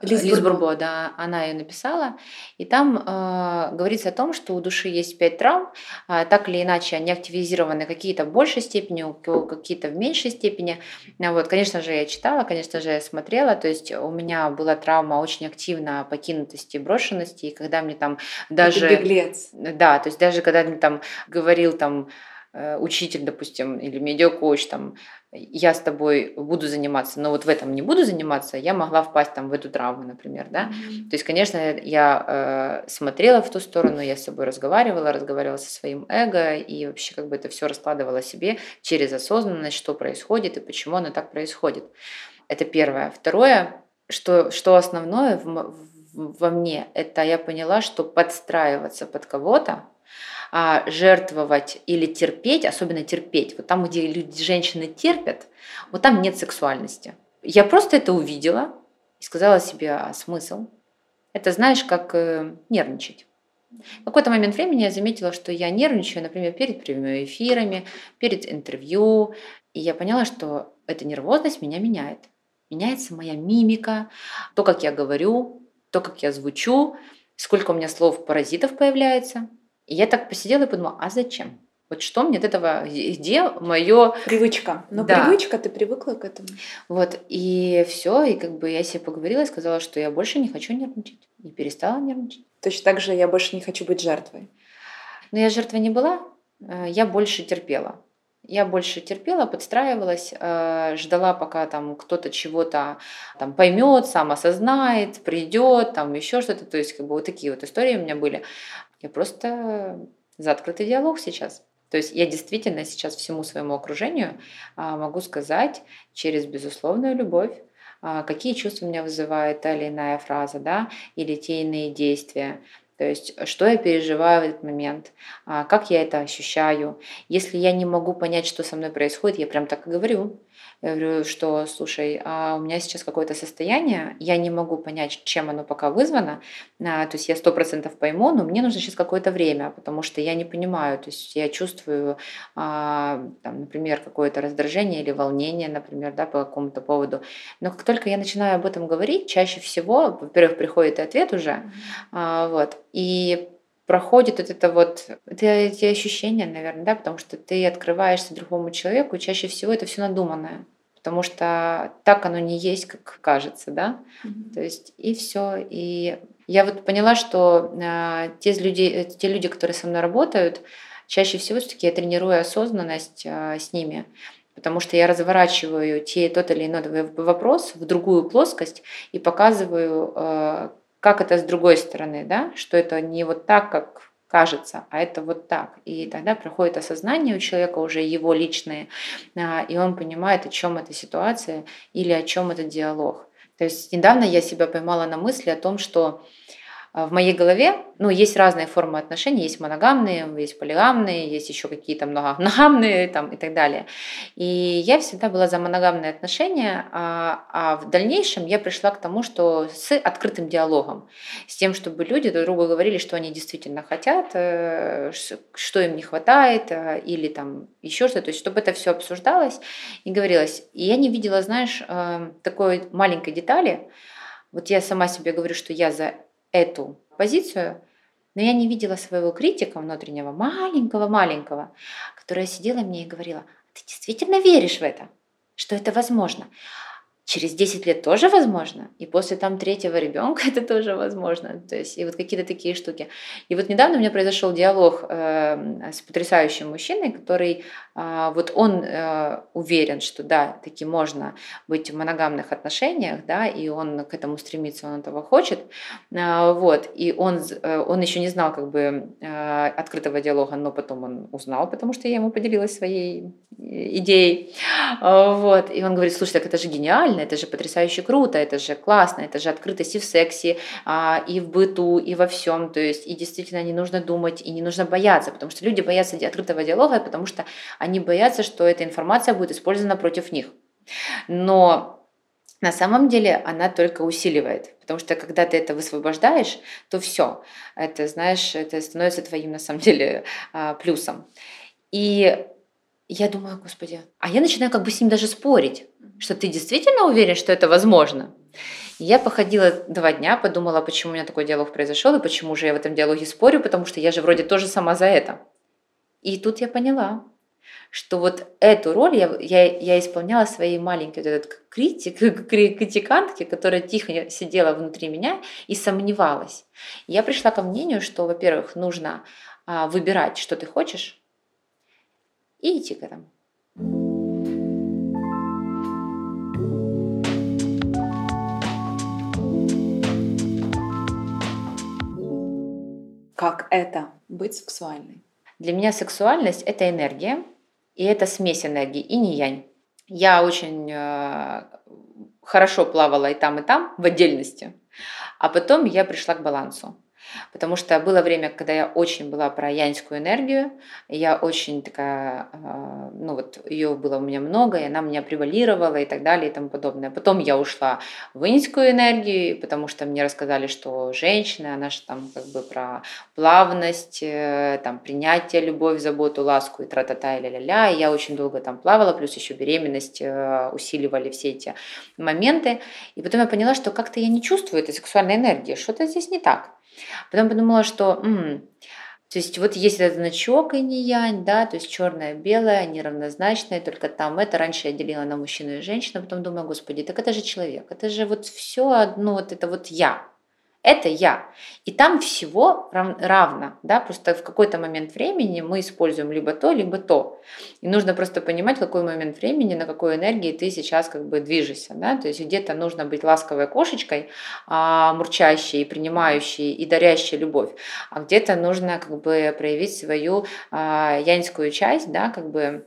а, Лиз, Лиз Бурбо. Бурбо, да, она ее написала. И там э, говорится о том, что у души есть пять травм, э, так или иначе они активизированы какие-то в большей степени, какие-то в меньшей степени. Вот, конечно же, я читала, конечно же, я смотрела. То есть у меня была травма очень активно покинутости брошенности, и когда мне там даже... Это беглец. Да, то есть даже когда мне там говорил там Э, учитель, допустим, или медиакоуч, там, я с тобой буду заниматься, но вот в этом не буду заниматься, я могла впасть там в эту травму, например, да. Mm-hmm. То есть, конечно, я э, смотрела в ту сторону, я с собой разговаривала, разговаривала со своим эго и вообще как бы это все раскладывала себе через осознанность, что происходит и почему оно так происходит. Это первое. Второе, что, что основное в, в, во мне, это я поняла, что подстраиваться под кого-то жертвовать или терпеть, особенно терпеть, вот там, где люди, женщины терпят, вот там нет сексуальности. Я просто это увидела и сказала себе, а смысл? Это знаешь, как э, нервничать. В какой-то момент времени я заметила, что я нервничаю, например, перед прямыми эфирами, перед интервью, и я поняла, что эта нервозность меня меняет. Меняется моя мимика, то, как я говорю, то, как я звучу, сколько у меня слов-паразитов появляется – и я так посидела и подумала, а зачем? Вот что мне от этого, где мое... Привычка. Ну, да. привычка, ты привыкла к этому. Вот, и все, и как бы я себе поговорила и сказала, что я больше не хочу нервничать. И перестала нервничать. Точно так же я больше не хочу быть жертвой. Но я жертвой не была, э, я больше терпела. Я больше терпела, подстраивалась, э, ждала, пока там кто-то чего-то там поймет, сам осознает, придет, там еще что-то. То есть как бы вот такие вот истории у меня были. Я просто за открытый диалог сейчас. То есть я действительно сейчас всему своему окружению а, могу сказать через безусловную любовь, а, какие чувства меня вызывает та или иная фраза, да, или те иные действия. То есть, что я переживаю в этот момент, а, как я это ощущаю. Если я не могу понять, что со мной происходит, я прям так и говорю. Я говорю, что, слушай, а у меня сейчас какое-то состояние, я не могу понять, чем оно пока вызвано, а, то есть я сто процентов пойму, но мне нужно сейчас какое-то время, потому что я не понимаю, то есть я чувствую, а, там, например, какое-то раздражение или волнение, например, да, по какому-то поводу. Но как только я начинаю об этом говорить, чаще всего, во-первых, приходит ответ уже, mm-hmm. вот, и проходит вот это вот это эти ощущения, наверное, да, потому что ты открываешься другому человеку, и чаще всего это все надуманное потому что так оно не есть, как кажется, да. Mm-hmm. То есть и все. И я вот поняла, что э, те люди, э, те люди, которые со мной работают, чаще всего все-таки я тренирую осознанность э, с ними, потому что я разворачиваю те, тот или иной вопрос в другую плоскость и показываю, э, как это с другой стороны, да, что это не вот так, как кажется, а это вот так. И тогда проходит осознание у человека уже его личное, а, и он понимает, о чем эта ситуация или о чем этот диалог. То есть недавно я себя поймала на мысли о том, что в моей голове, ну, есть разные формы отношений, есть моногамные, есть полигамные, есть еще какие-то многогамные там и так далее. И я всегда была за моногамные отношения, а, а в дальнейшем я пришла к тому, что с открытым диалогом, с тем, чтобы люди друг другу говорили, что они действительно хотят, э, что им не хватает, э, или там еще что-то, то есть чтобы это все обсуждалось и говорилось. И я не видела, знаешь, э, такой маленькой детали, вот я сама себе говорю, что я за эту позицию, но я не видела своего критика внутреннего, маленького-маленького, которая сидела мне и говорила, ты действительно веришь в это, что это возможно? Через 10 лет тоже возможно, и после там третьего ребенка это тоже возможно. То есть, и вот какие-то такие штуки. И вот недавно у меня произошел диалог э, с потрясающим мужчиной, который э, вот он э, уверен, что да, таки можно быть в моногамных отношениях, да, и он к этому стремится, он этого хочет. Э, вот, и он, э, он еще не знал как бы э, открытого диалога, но потом он узнал, потому что я ему поделилась своей идеей. Э, вот, и он говорит, слушай, так это же гениально, прикольно, это же потрясающе круто, это же классно, это же открытость и в сексе, а, и в быту, и во всем. То есть, и действительно не нужно думать, и не нужно бояться, потому что люди боятся открытого диалога, потому что они боятся, что эта информация будет использована против них. Но на самом деле она только усиливает, потому что когда ты это высвобождаешь, то все, это, знаешь, это становится твоим на самом деле а, плюсом. И я думаю, господи, а я начинаю как бы с ним даже спорить что ты действительно уверен, что это возможно? я походила два дня, подумала, почему у меня такой диалог произошел, и почему же я в этом диалоге спорю, потому что я же вроде тоже сама за это. И тут я поняла, что вот эту роль я, я, я исполняла своей маленькой вот этот критик, критикантки, которая тихо сидела внутри меня и сомневалась. я пришла ко мнению, что, во-первых, нужно а, выбирать, что ты хочешь, и этому. Как это быть сексуальной? Для меня сексуальность – это энергия, и это смесь энергии, и не янь. Я очень э, хорошо плавала и там, и там в отдельности, а потом я пришла к балансу. Потому что было время, когда я очень была про янскую энергию, я очень такая, а, ну вот ее было у меня много, и она меня превалировала и так далее и тому подобное. Потом я ушла в инскую энергию, потому что мне рассказали, что женщина, она же там как бы про плавность, э, там принятие, любовь, заботу, ласку и тра-та-та и ля-ля-ля. И я очень долго там плавала, плюс еще беременность э, усиливали все эти моменты. И потом я поняла, что как-то я не чувствую этой сексуальной энергии, что-то здесь не так. Потом подумала, что м, то есть вот есть этот значок и не янь, да, то есть черное, белое, неравнозначное, только там это раньше я делила на мужчину и женщину, потом думаю, господи, так это же человек, это же вот все одно, вот это вот я, это я. И там всего равно, да, просто в какой-то момент времени мы используем либо то, либо то. И нужно просто понимать, в какой момент времени, на какой энергии ты сейчас как бы движешься, да, то есть где-то нужно быть ласковой кошечкой, а, мурчащей, принимающей и дарящей любовь, а где-то нужно как бы проявить свою а, яньскую часть, да, как бы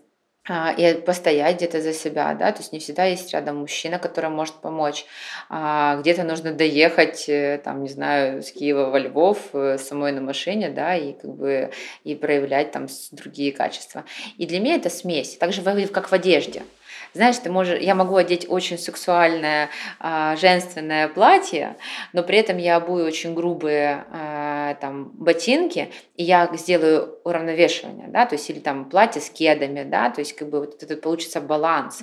и постоять где-то за себя, да, то есть не всегда есть рядом мужчина, который может помочь, а где-то нужно доехать, э, там, не знаю, с Киева во Львов э, самой на машине, да, и как бы и проявлять там другие качества. И для меня это смесь, так же как в одежде. Знаешь, ты можешь, я могу одеть очень сексуальное а, женственное платье, но при этом я обую очень грубые а, там ботинки, и я сделаю уравновешивание, да, то есть или там платье с кедами, да, то есть как бы вот это получится баланс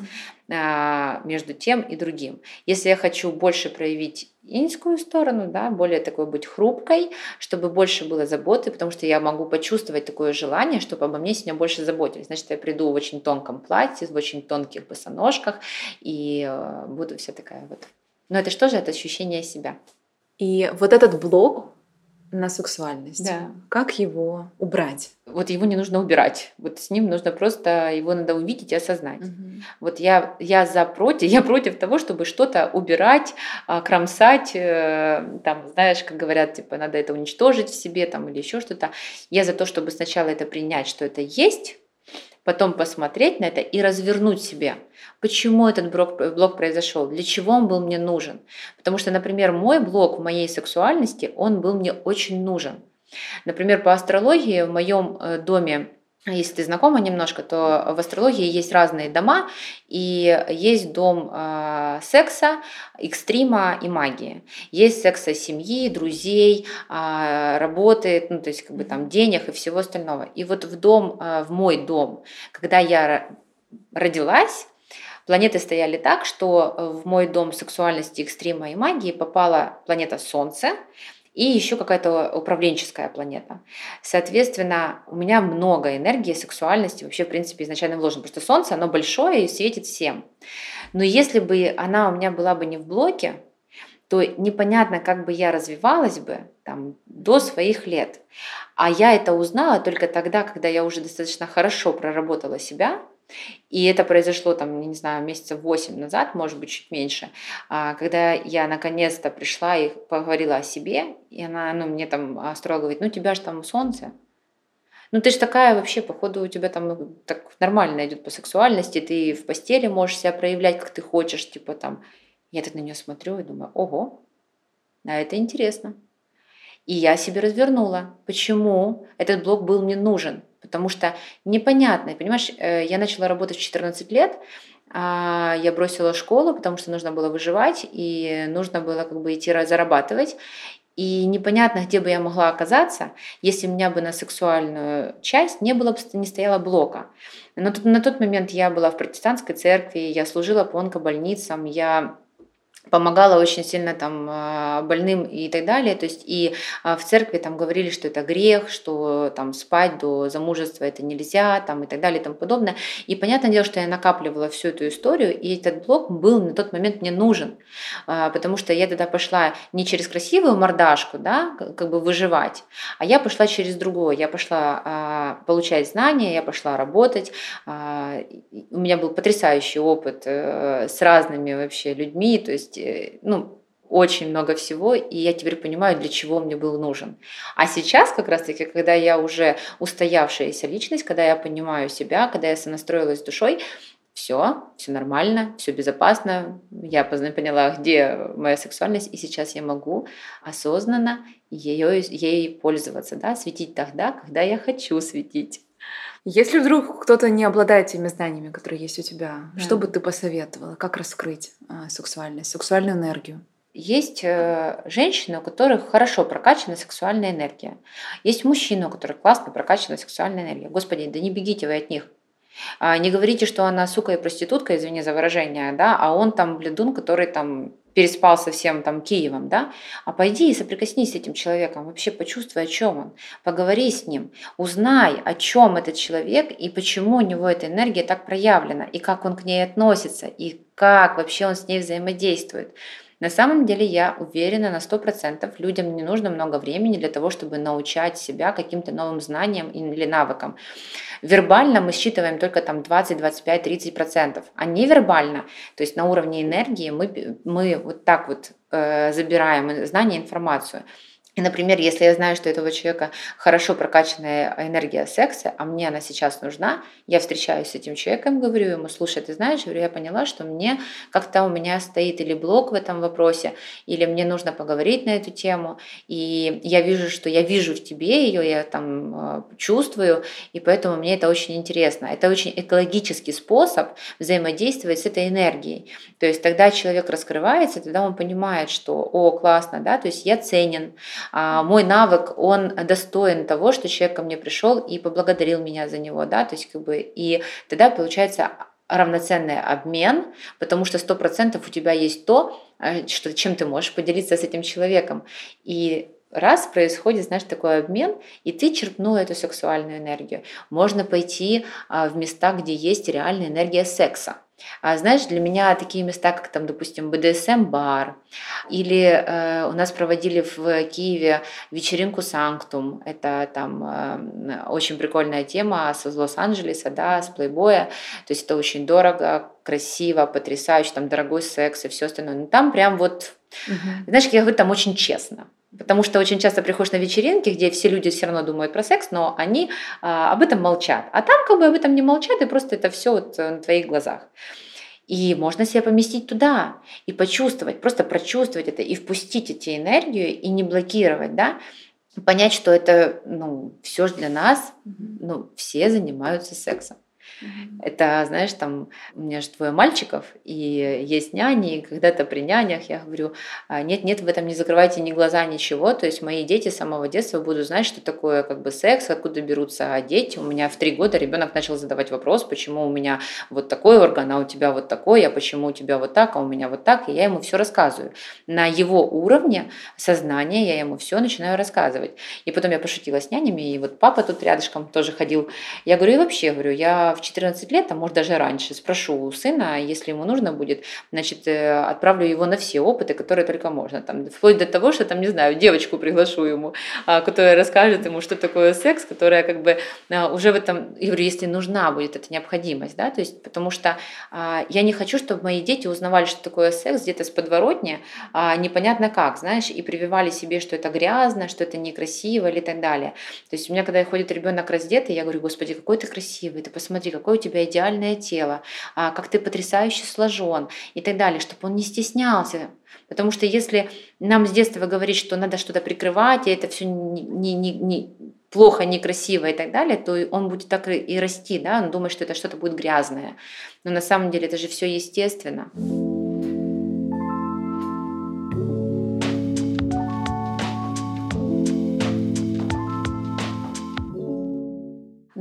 а, между тем и другим. Если я хочу больше проявить инскую сторону, да, более такой быть хрупкой, чтобы больше было заботы, потому что я могу почувствовать такое желание, чтобы обо мне сегодня больше заботились. Значит, я приду в очень тонком платье, в очень тонких босоножках и э, буду вся такая вот. Но это что же? Это ощущение себя. И вот этот блок на сексуальность. Да. Как его убрать? Вот его не нужно убирать. Вот с ним нужно просто его надо увидеть и осознать. Угу. Вот я, я за против, я против того, чтобы что-то убирать, а, кромсать, э, там, знаешь, как говорят, типа, надо это уничтожить в себе там или еще что-то. Я за то, чтобы сначала это принять, что это есть, потом посмотреть на это и развернуть себе, почему этот блок, блок произошел, для чего он был мне нужен. Потому что, например, мой блок в моей сексуальности, он был мне очень нужен. Например, по астрологии в моем э, доме если ты знакома немножко, то в астрологии есть разные дома, и есть дом э, секса, экстрима и магии. Есть секса семьи, друзей, э, работы, ну, то есть как бы там денег и всего остального. И вот в дом, э, в мой дом, когда я родилась, Планеты стояли так, что в мой дом сексуальности, экстрима и магии попала планета Солнце, и еще какая-то управленческая планета. Соответственно, у меня много энергии, сексуальности вообще, в принципе, изначально вложено. Просто Солнце, оно большое и светит всем. Но если бы она у меня была бы не в блоке, то непонятно, как бы я развивалась бы там, до своих лет. А я это узнала только тогда, когда я уже достаточно хорошо проработала себя, и это произошло, там, не знаю, месяцев 8 назад, может быть, чуть меньше, а, когда я наконец-то пришла и поговорила о себе, и она ну, мне там строго говорит, ну, тебя же там солнце, ну, ты же такая вообще, походу, у тебя там ну, так нормально идет по сексуальности, ты в постели можешь себя проявлять, как ты хочешь, типа там. Я так на нее смотрю и думаю, ого, а это интересно. И я себе развернула, почему этот блок был мне нужен потому что непонятно, понимаешь, э, я начала работать в 14 лет, а, я бросила школу, потому что нужно было выживать, и нужно было как бы идти зарабатывать. И непонятно, где бы я могла оказаться, если у меня бы на сексуальную часть не было не стояло блока. Но на тот момент я была в протестантской церкви, я служила по онкобольницам, я помогала очень сильно там а, больным и так далее. То есть и а, в церкви там говорили, что это грех, что там спать до замужества это нельзя, там и так далее и тому подобное. И понятное дело, что я накапливала всю эту историю, и этот блог был на тот момент мне нужен, а, потому что я тогда пошла не через красивую мордашку, да, как бы выживать, а я пошла через другое. Я пошла получать знания, я пошла работать. У меня был потрясающий опыт э, с разными вообще людьми, то есть есть, э, ну, очень много всего, и я теперь понимаю, для чего мне был нужен. А сейчас как раз-таки, когда я уже устоявшаяся личность, когда я понимаю себя, когда я сонастроилась душой, все, все нормально, все безопасно, я поняла, где моя сексуальность, и сейчас я могу осознанно ее, ей пользоваться, да, светить тогда, когда я хочу светить. Если вдруг кто-то не обладает теми знаниями, которые есть у тебя, да. что бы ты посоветовала? Как раскрыть э, сексуальность, сексуальную энергию? Есть э, женщины, у которых хорошо прокачана сексуальная энергия. Есть мужчины, у которых классно прокачана сексуальная энергия. Господи, да не бегите вы от них. А, не говорите, что она сука и проститутка, извини за выражение, да, а он там бледун, который там переспал со всем там Киевом, да, а пойди и соприкоснись с этим человеком, вообще почувствуй, о чем он, поговори с ним, узнай, о чем этот человек и почему у него эта энергия так проявлена, и как он к ней относится, и как вообще он с ней взаимодействует. На самом деле я уверена на 100%, людям не нужно много времени для того, чтобы научать себя каким-то новым знаниям или навыкам. Вербально мы считываем только там 20, 25, 30 процентов, а невербально, то есть на уровне энергии мы, мы вот так вот э, забираем знания, информацию. И, например, если я знаю, что у этого человека хорошо прокачанная энергия секса, а мне она сейчас нужна, я встречаюсь с этим человеком, говорю ему, слушай, ты знаешь, говорю, я поняла, что мне как-то у меня стоит или блок в этом вопросе, или мне нужно поговорить на эту тему, и я вижу, что я вижу в тебе ее, я там а, чувствую, и поэтому мне это очень интересно. Это очень экологический способ взаимодействовать с этой энергией. То есть тогда человек раскрывается, тогда он понимает, что, о, классно, да, то есть я ценен, мой навык, он достоин того, что человек ко мне пришел и поблагодарил меня за него, да, то есть как бы, и тогда получается равноценный обмен, потому что сто процентов у тебя есть то, э, что, чем ты можешь поделиться с этим человеком. И раз происходит, знаешь, такой обмен, и ты черпнула эту сексуальную энергию. Можно пойти а, в места, где есть реальная энергия секса. А знаешь, для меня такие места, как там, допустим, БДСМ-бар, или э, у нас проводили в Киеве вечеринку Санктум, это там э, очень прикольная тема с Лос-Анджелеса, да, с плейбоя, то есть это очень дорого, красиво, потрясающе, там дорогой секс и все остальное. Но там прям вот, угу. знаешь, я говорю, там очень честно. Потому что очень часто приходишь на вечеринки, где все люди все равно думают про секс, но они а, об этом молчат. А там как бы об этом не молчат, и просто это все вот на твоих глазах. И можно себя поместить туда и почувствовать, просто прочувствовать это и впустить эти энергию и не блокировать, да, понять, что это, ну, все же для нас, ну, все занимаются сексом. Это, знаешь, там у меня же двое мальчиков, и есть няни, и когда-то при нянях я говорю, «А, нет-нет, в этом не закрывайте ни глаза, ничего, то есть мои дети с самого детства будут знать, что такое как бы секс, откуда берутся дети. У меня в три года ребенок начал задавать вопрос, почему у меня вот такой орган, а у тебя вот такой, а почему у тебя вот так, а у меня вот так, и я ему все рассказываю. На его уровне сознания я ему все начинаю рассказывать. И потом я пошутила с нянями, и вот папа тут рядышком тоже ходил. Я говорю, и вообще, говорю, я в 14 лет, а может даже раньше, спрошу у сына, если ему нужно будет, значит, э, отправлю его на все опыты, которые только можно. Там, вплоть до того, что там, не знаю, девочку приглашу ему, а, которая расскажет ему, что такое секс, которая как бы а, уже в этом, я говорю, если нужна будет эта необходимость, да, то есть потому что а, я не хочу, чтобы мои дети узнавали, что такое секс где-то с подворотни, непонятно как, знаешь, и прививали себе, что это грязно, что это некрасиво или так далее. То есть у меня, когда ходит ребенок раздетый, я говорю, господи, какой ты красивый, ты посмотри, какое у тебя идеальное тело, а, как ты потрясающе сложен и так далее, чтобы он не стеснялся. Потому что если нам с детства говорить, что надо что-то прикрывать, и это все не, не, не, плохо, некрасиво и так далее, то он будет так и расти, да, он думает, что это что-то будет грязное. Но на самом деле это же все естественно.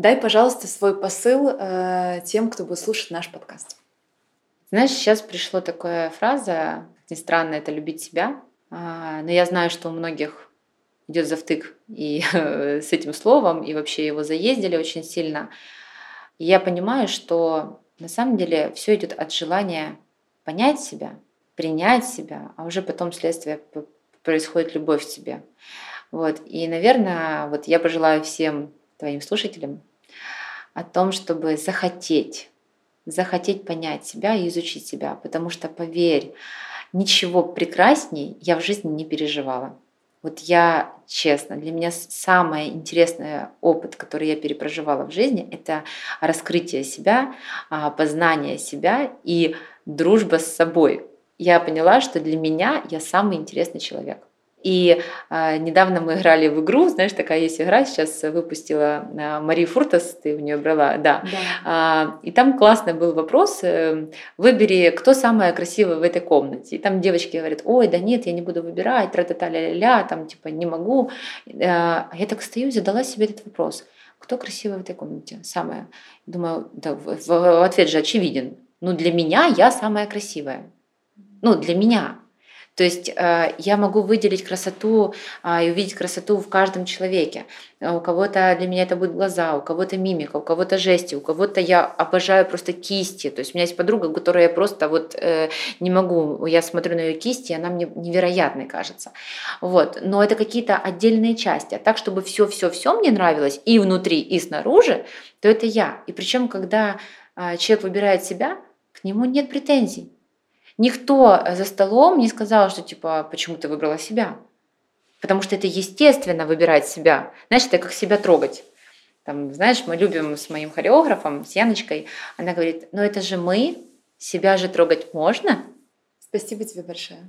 Дай, пожалуйста, свой посыл э, тем, кто будет слушать наш подкаст. Знаешь, сейчас пришла такая фраза, не странно, это любить себя. А, но я знаю, что у многих идет завтык и с этим словом, и вообще его заездили очень сильно. И я понимаю, что на самом деле все идет от желания понять себя, принять себя, а уже потом следствие происходит любовь к себе. Вот. И, наверное, вот я пожелаю всем твоим слушателям о том, чтобы захотеть, захотеть понять себя и изучить себя, потому что, поверь, ничего прекрасней я в жизни не переживала. Вот я, честно, для меня самый интересный опыт, который я перепроживала в жизни, это раскрытие себя, а, познание себя и дружба с собой. Я поняла, что для меня я самый интересный человек. И э, недавно мы играли в игру, знаешь, такая есть игра, сейчас выпустила э, Мария Фуртас, ты в нее брала, да. да. Э, и там классный был вопрос, э, выбери, кто самая красивая в этой комнате. И там девочки говорят, ой, да нет, я не буду выбирать, тра-та-та, ля-ля-ля, там типа не могу. Э, я так стою и задала себе этот вопрос, кто красивая в этой комнате, самая? Думаю, да, в, в, в ответ же очевиден. Ну, для меня я самая красивая. Ну, для меня. То есть э, я могу выделить красоту а, и увидеть красоту в каждом человеке. У кого-то для меня это будут глаза, у кого-то мимика, у кого-то жести, у кого-то я обожаю просто кисти. То есть у меня есть подруга, которая я просто вот э, не могу, я смотрю на ее кисти, и она мне невероятной кажется. Вот. Но это какие-то отдельные части. А так, чтобы все-все-все мне нравилось и внутри, и снаружи, то это я. И причем, когда э, человек выбирает себя, к нему нет претензий. Никто за столом не сказал, что типа, почему ты выбрала себя. Потому что это естественно выбирать себя. Знаешь, это как себя трогать. Там, знаешь, мы любим с моим хореографом, с Яночкой, она говорит, ну это же мы, себя же трогать можно. Спасибо тебе большое.